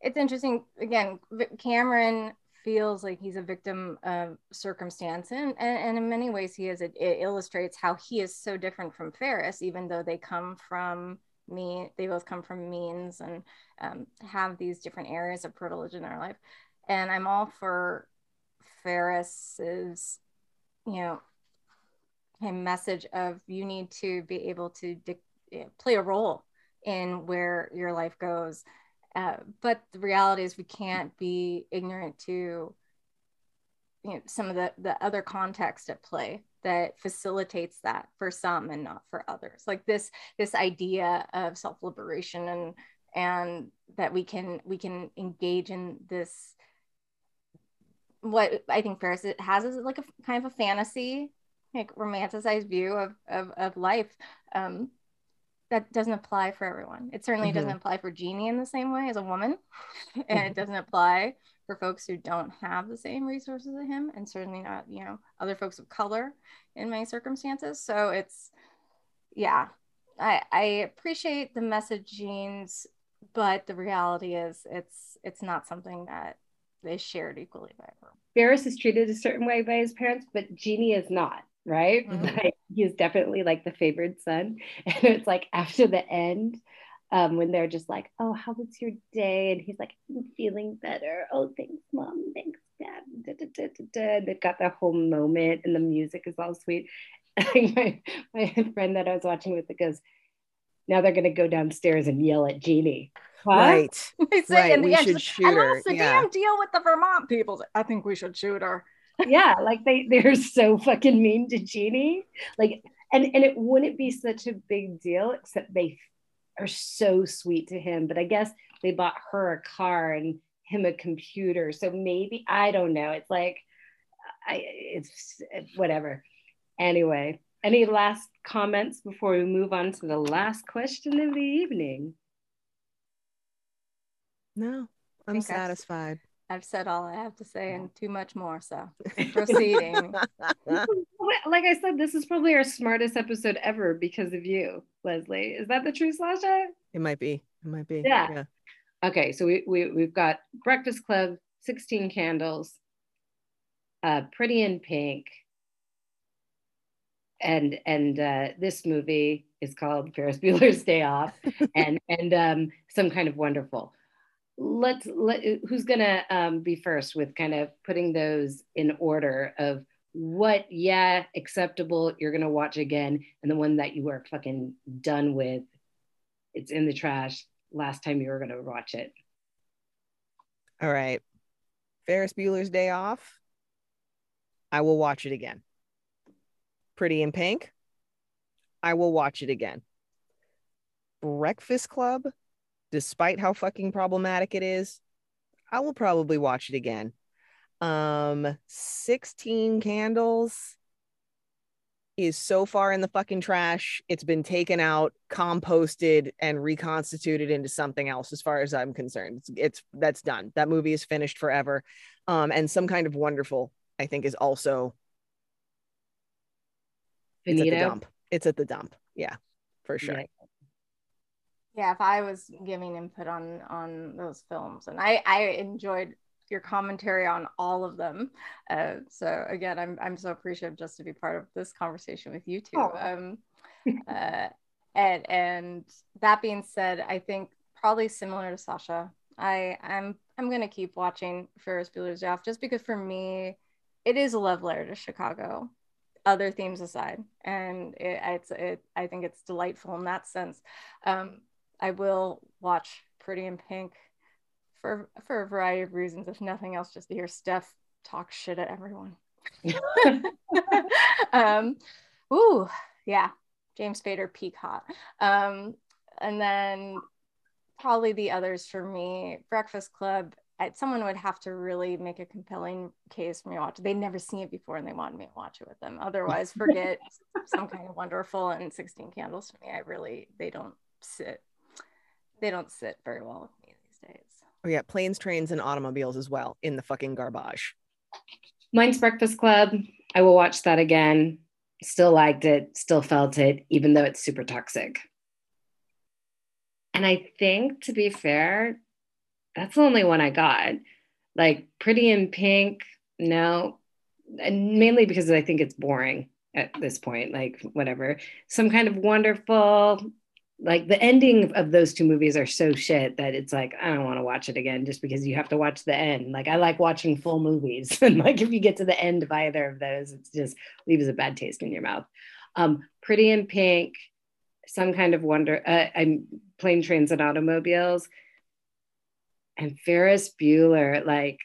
It's interesting. Again, Cameron feels like he's a victim of circumstance and, and, and in many ways he is it, it, illustrates how he is so different from ferris even though they come from me they both come from means and um, have these different areas of privilege in their life and i'm all for ferris's you know a message of you need to be able to play a role in where your life goes. Uh, but the reality is we can't be ignorant to you know, some of the, the other context at play that facilitates that for some and not for others. Like this this idea of self-liberation and and that we can we can engage in this what i think ferris has is like a kind of a fantasy like romanticized view of of, of life. Um that doesn't apply for everyone. It certainly mm-hmm. doesn't apply for Jeanie in the same way as a woman, and it doesn't apply for folks who don't have the same resources as him, and certainly not you know other folks of color in many circumstances. So it's yeah, I I appreciate the messagings, but the reality is it's it's not something that is shared equally by everyone. Ferris is treated a certain way by his parents, but Jeanie is not right? Mm-hmm. Like he's definitely like the favored son. And it's like after the end, um, when they're just like, oh, how was your day? And he's like, I'm feeling better. Oh, thanks, mom. Thanks, dad. Da, da, da, they've got their whole moment and the music is all sweet. my, my friend that I was watching with it goes, now they're going to go downstairs and yell at Jeanie. Huh? Right. right. in the we end, should shoot her. And the yeah. damn deal with the Vermont people? I think we should shoot her yeah, like they they're so fucking mean to Jeanie. Like, and and it wouldn't be such a big deal except they are so sweet to him. But I guess they bought her a car and him a computer, so maybe I don't know. It's like, I it's whatever. Anyway, any last comments before we move on to the last question of the evening? No, I'm satisfied. I've said all I have to say and too much more. So proceeding. like I said, this is probably our smartest episode ever because of you, Leslie. Is that the truth, Sasha? It might be. It might be. Yeah. yeah. Okay, so we, we we've got Breakfast Club, 16 Candles, uh, Pretty in Pink, and and uh, this movie is called Ferris Bueller's Day Off, and and um, some kind of wonderful let's let who's gonna um, be first with kind of putting those in order of what yeah acceptable you're gonna watch again and the one that you are fucking done with it's in the trash last time you were gonna watch it. All right. Ferris bueller's day off. I will watch it again. Pretty in pink. I will watch it again. Breakfast club despite how fucking problematic it is, I will probably watch it again. Um, 16 Candles is so far in the fucking trash. It's been taken out, composted, and reconstituted into something else, as far as I'm concerned. It's, it's that's done. That movie is finished forever. Um, and some kind of wonderful, I think, is also it's at the dump. It's at the dump. Yeah, for sure. Yeah if i was giving input on on those films and i i enjoyed your commentary on all of them uh, so again i'm i'm so appreciative just to be part of this conversation with you two oh. um uh, and and that being said i think probably similar to sasha i i'm i'm gonna keep watching ferris bueller's day off just because for me it is a love letter to chicago other themes aside and it, it's it i think it's delightful in that sense um, I will watch Pretty in Pink for for a variety of reasons, if nothing else, just to hear Stef talk shit at everyone. um, ooh, yeah, James Spader peak hot. Um, and then probably the others for me, Breakfast Club someone would have to really make a compelling case for me to watch it. They'd never seen it before and they wanted me to watch it with them. Otherwise, forget some kind of wonderful and 16 candles for me. I really, they don't sit, they don't sit very well with me these days. Oh yeah, planes, trains, and automobiles as well in the fucking garbage. Mine's Breakfast Club. I will watch that again. Still liked it, still felt it, even though it's super toxic. And I think, to be fair, that's the only one I got. Like Pretty in Pink, no, and mainly because I think it's boring at this point. Like whatever, some kind of wonderful. Like the ending of those two movies are so shit that it's like I don't want to watch it again just because you have to watch the end. Like I like watching full movies, and like if you get to the end of either of those, it just leaves a bad taste in your mouth. Um, Pretty in Pink, some kind of wonder. Uh, I'm plane, trains, and automobiles and Ferris Bueller, like,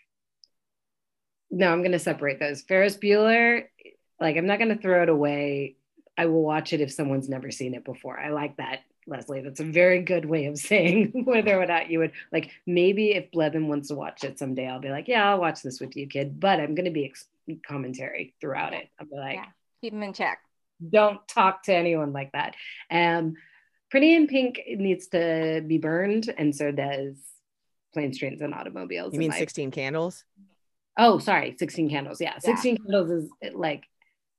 no, I'm to separate those. Ferris Bueller, like, I'm not to throw it away. I will watch it if someone's never seen it before. I like that, Leslie. That's a very good way of saying whether or not you would like. Maybe if Blevin wants to watch it someday, I'll be like, yeah, I'll watch this with you, kid. But I'm going to be ex- commentary throughout it. I'll be like, yeah, keep him in check. Don't talk to anyone like that. Um, Pretty in Pink needs to be burned, and so does planes, trains, and automobiles. You mean 16 candles? Oh, sorry, 16 candles. Yeah. 16 yeah. candles is like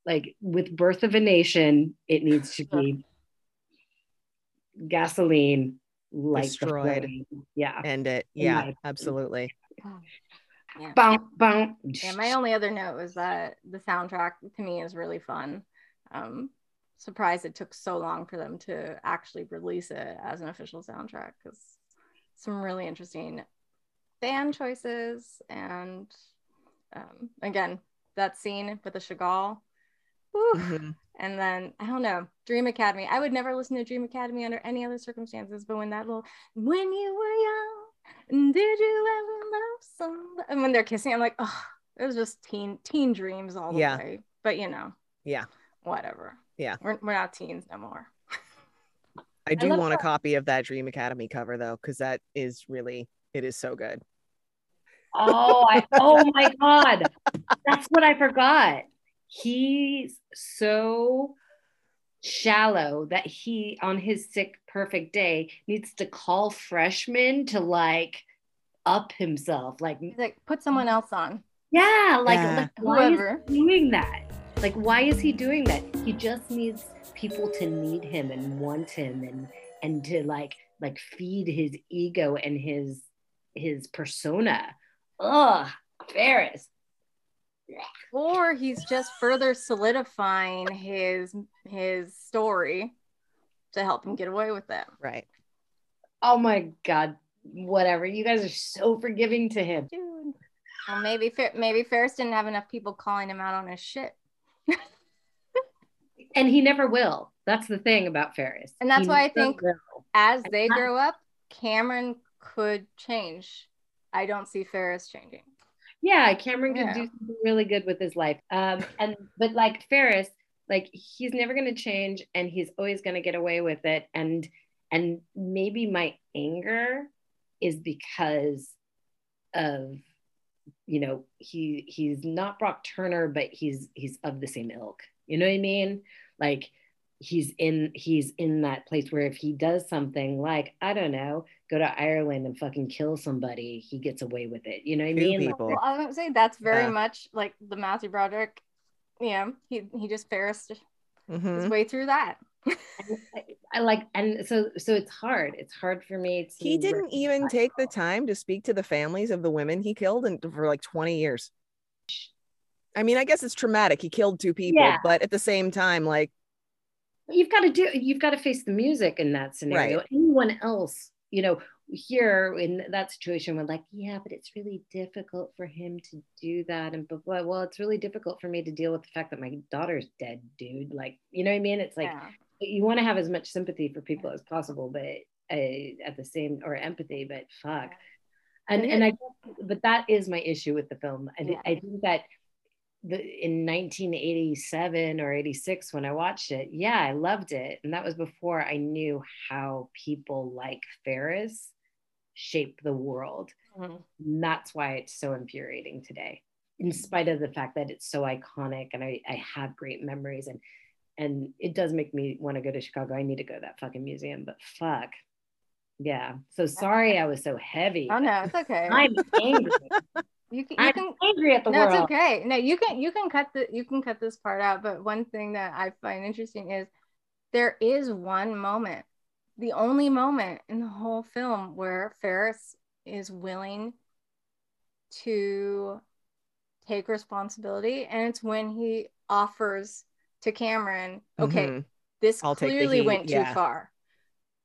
like with birth of a nation, it needs to be gasoline like destroyed. Yeah. End it. Yeah, absolutely. Yeah. Boom, boom. yeah, my only other note was that the soundtrack to me is really fun. Um, surprised it took so long for them to actually release it as an official soundtrack because some really interesting band choices and um, again that scene with the Chagall mm-hmm. and then I don't know Dream Academy I would never listen to Dream Academy under any other circumstances but when that little when you were young did you ever love somebody and when they're kissing I'm like oh it was just teen teen dreams all the yeah. way but you know yeah whatever yeah we're, we're not teens no more I do I want that. a copy of that Dream Academy cover though, because that is really it is so good. Oh, I, oh my god, that's what I forgot. He's so shallow that he on his sick perfect day needs to call freshmen to like up himself like like put someone else on yeah like, yeah. like whoever doing that like why is he doing that he just needs people to need him and want him and and to like like feed his ego and his his persona. Ugh, Ferris. Or he's just further solidifying his his story to help him get away with it. Right. Oh my god. Whatever. You guys are so forgiving to him. Dude. Well, maybe maybe Ferris didn't have enough people calling him out on his shit. and he never will. That's the thing about Ferris. And that's he why I think will. as they grow up, Cameron could change. I don't see Ferris changing. Yeah, Cameron could yeah. do something really good with his life. Um, and but like Ferris, like he's never going to change, and he's always going to get away with it. And and maybe my anger is because of you know he he's not Brock Turner, but he's he's of the same ilk. You know what I mean? like he's in he's in that place where if he does something like I don't know, go to Ireland and fucking kill somebody, he gets away with it. You know what I mean? People. Well, I was say that's very yeah. much like the Matthew Broderick. Yeah, he he just ferris mm-hmm. his way through that. I, I, like and so so it's hard it's hard for me to he didn't even take the time to speak to the families of the women he killed and for like 20 years I mean, I guess it's traumatic. He killed two people, yeah. but at the same time, like you've got to do you've got to face the music in that scenario. Right. Anyone else, you know, here in that situation we're like, yeah, but it's really difficult for him to do that. And but well, it's really difficult for me to deal with the fact that my daughter's dead, dude. Like, you know what I mean? It's like yeah. you want to have as much sympathy for people as possible, but uh, at the same or empathy, but fuck. Yeah. And and I but that is my issue with the film. And yeah. I think that the, in 1987 or 86 when I watched it, yeah, I loved it. And that was before I knew how people like Ferris shape the world. Mm-hmm. that's why it's so infuriating today, in spite of the fact that it's so iconic and I, I have great memories and and it does make me want to go to Chicago. I need to go to that fucking museum, but fuck. Yeah. So sorry I was so heavy. Oh no, it's okay. I'm angry. You can, you I'm can angry at the no, world. it's okay. No, you can you can cut the you can cut this part out. But one thing that I find interesting is there is one moment, the only moment in the whole film where Ferris is willing to take responsibility, and it's when he offers to Cameron, okay, Mhm. this I'll clearly heat, went too yeah. far.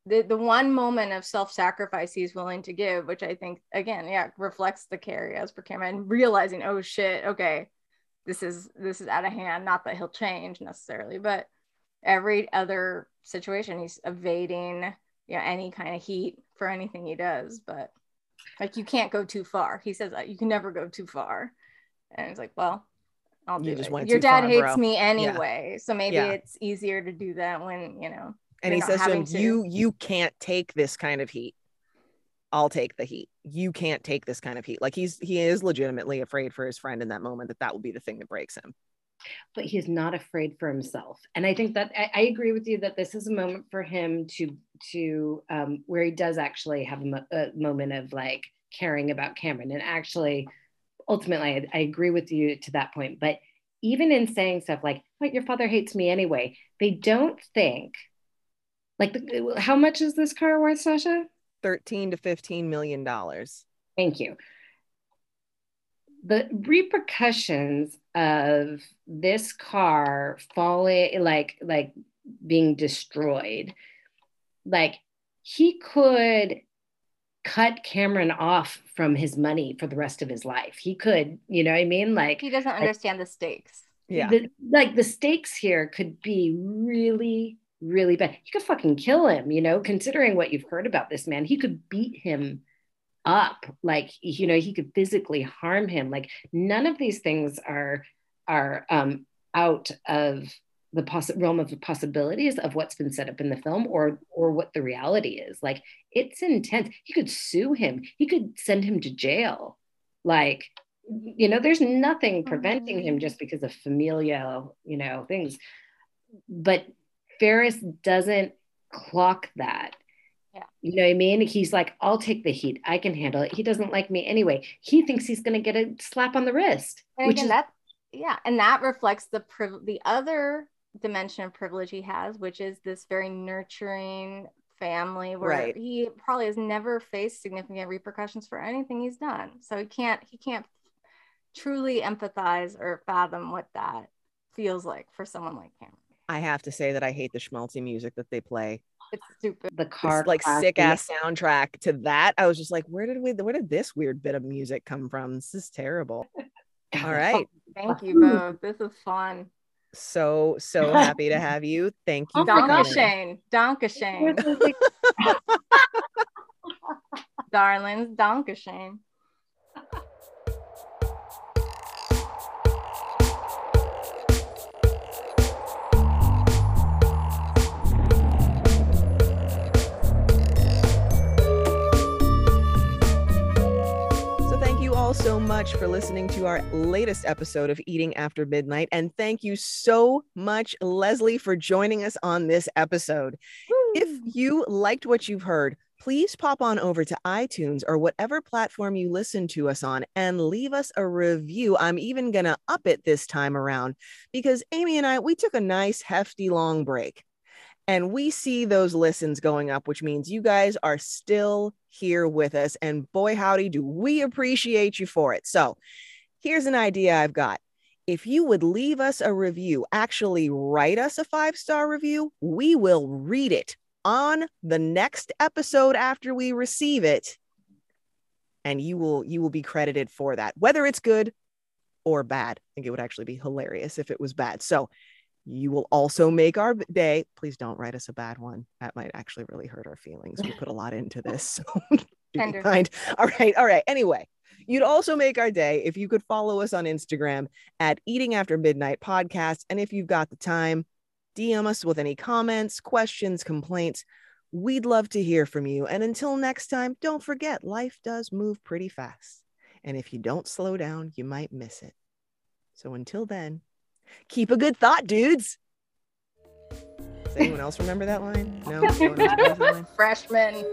The the one moment of self-sacrifice he's willing to give, which I think again, yeah, reflects the carry as per Cameron, and realizing, oh shit, okay, this is this is out of hand. Not that he'll change necessarily, but every other situation he's evading you know any kind of heat for anything he does. But like you can't go too far. He says that you can never go too far. And it's like, well, I'll You do just it. Your dad far, hates bro. me anyway, so maybe Yeah. it's easier to do that when you know. And you're he says to him to. you you can't take this kind of heat i'll take the heat you can't take this kind of heat like he's he is legitimately afraid for his friend in that moment that that will be the thing that breaks him but he's not afraid for himself. And I think that I, I agree with you that this is a moment for him to to um, where he does actually have a, mo- a moment of like caring about Cameron. And actually, ultimately, I, I agree with you to that point. But even in saying stuff like, "But your father hates me anyway," they don't think like the, how much is this car worth, Sasha? 13 to 15 million dollars Thank you. The repercussions of this car falling, like like being destroyed, like he could cut Cameron off from his money for the rest of his life. He could, you know what I mean? Like He doesn't understand the stakes. yeah the, like the stakes here could be really really bad. You could fucking kill him you know considering what you've heard about this man. He could beat him up. Like you know he could physically harm him. Like none of these things are are um out of the poss- realm of the possibilities of what's been set up in the film or or what the reality is. Like it's intense. He could sue him. He could send him to jail. Like you know there's nothing preventing him just because of familial you know things. But ferris doesn't clock that Yeah. you know what i mean he's like i'll take the heat i can handle it he doesn't like me anyway he thinks he's going to get a slap on the wrist And which again, is that yeah, and that reflects the priv- the other dimension of privilege he has, which is this very nurturing family where Right. he probably has never faced significant repercussions for anything he's done. So he can't he can't truly empathize or fathom what that feels like for someone like him. I have to say that i hate the schmaltzy music that they play It's stupid. the car this like clash sick ass soundtrack to that i was just like where did we where did this weird bit of music come from this is terrible all right Thank you both. This is fun. so so happy to have you thank you Oh for my gosh. coming. Danke Schoen. Dankeschön. Darlings, Danke Schoen. So, much for listening to our latest episode of Eating After Midnight. And thank you so much, Leslie, for joining us on this episode. If you liked what you've heard, please pop on over to iTunes or whatever platform you listen to us on and leave us a review. I'm even going to up it this time around because Amy and I, we took a nice, hefty, long break. And we see those listens going up, which means you guys are still here with us. And boy, howdy, do we appreciate you for it. So here's an idea I've got. If you would leave us a review, actually write us a five star review, we will read it on the next episode after we receive it. And you will you will be credited for that, whether it's good or bad. I think it would actually be hilarious if it was bad. So you will also make our day. Please don't write us a bad one. That might actually really hurt our feelings. We put a lot into this. So be kind. All right. All right. Anyway, you'd also make our day if you could follow us on Instagram at Eating After Midnight Podcast. And if you've got the time, DM us with any comments, questions, complaints. We'd love to hear from you. And until next time, don't forget life does move pretty fast. And if you don't slow down, you might miss it. So until then, Keep a good thought, dudes. Does anyone else remember that line? No. no that line? Freshman.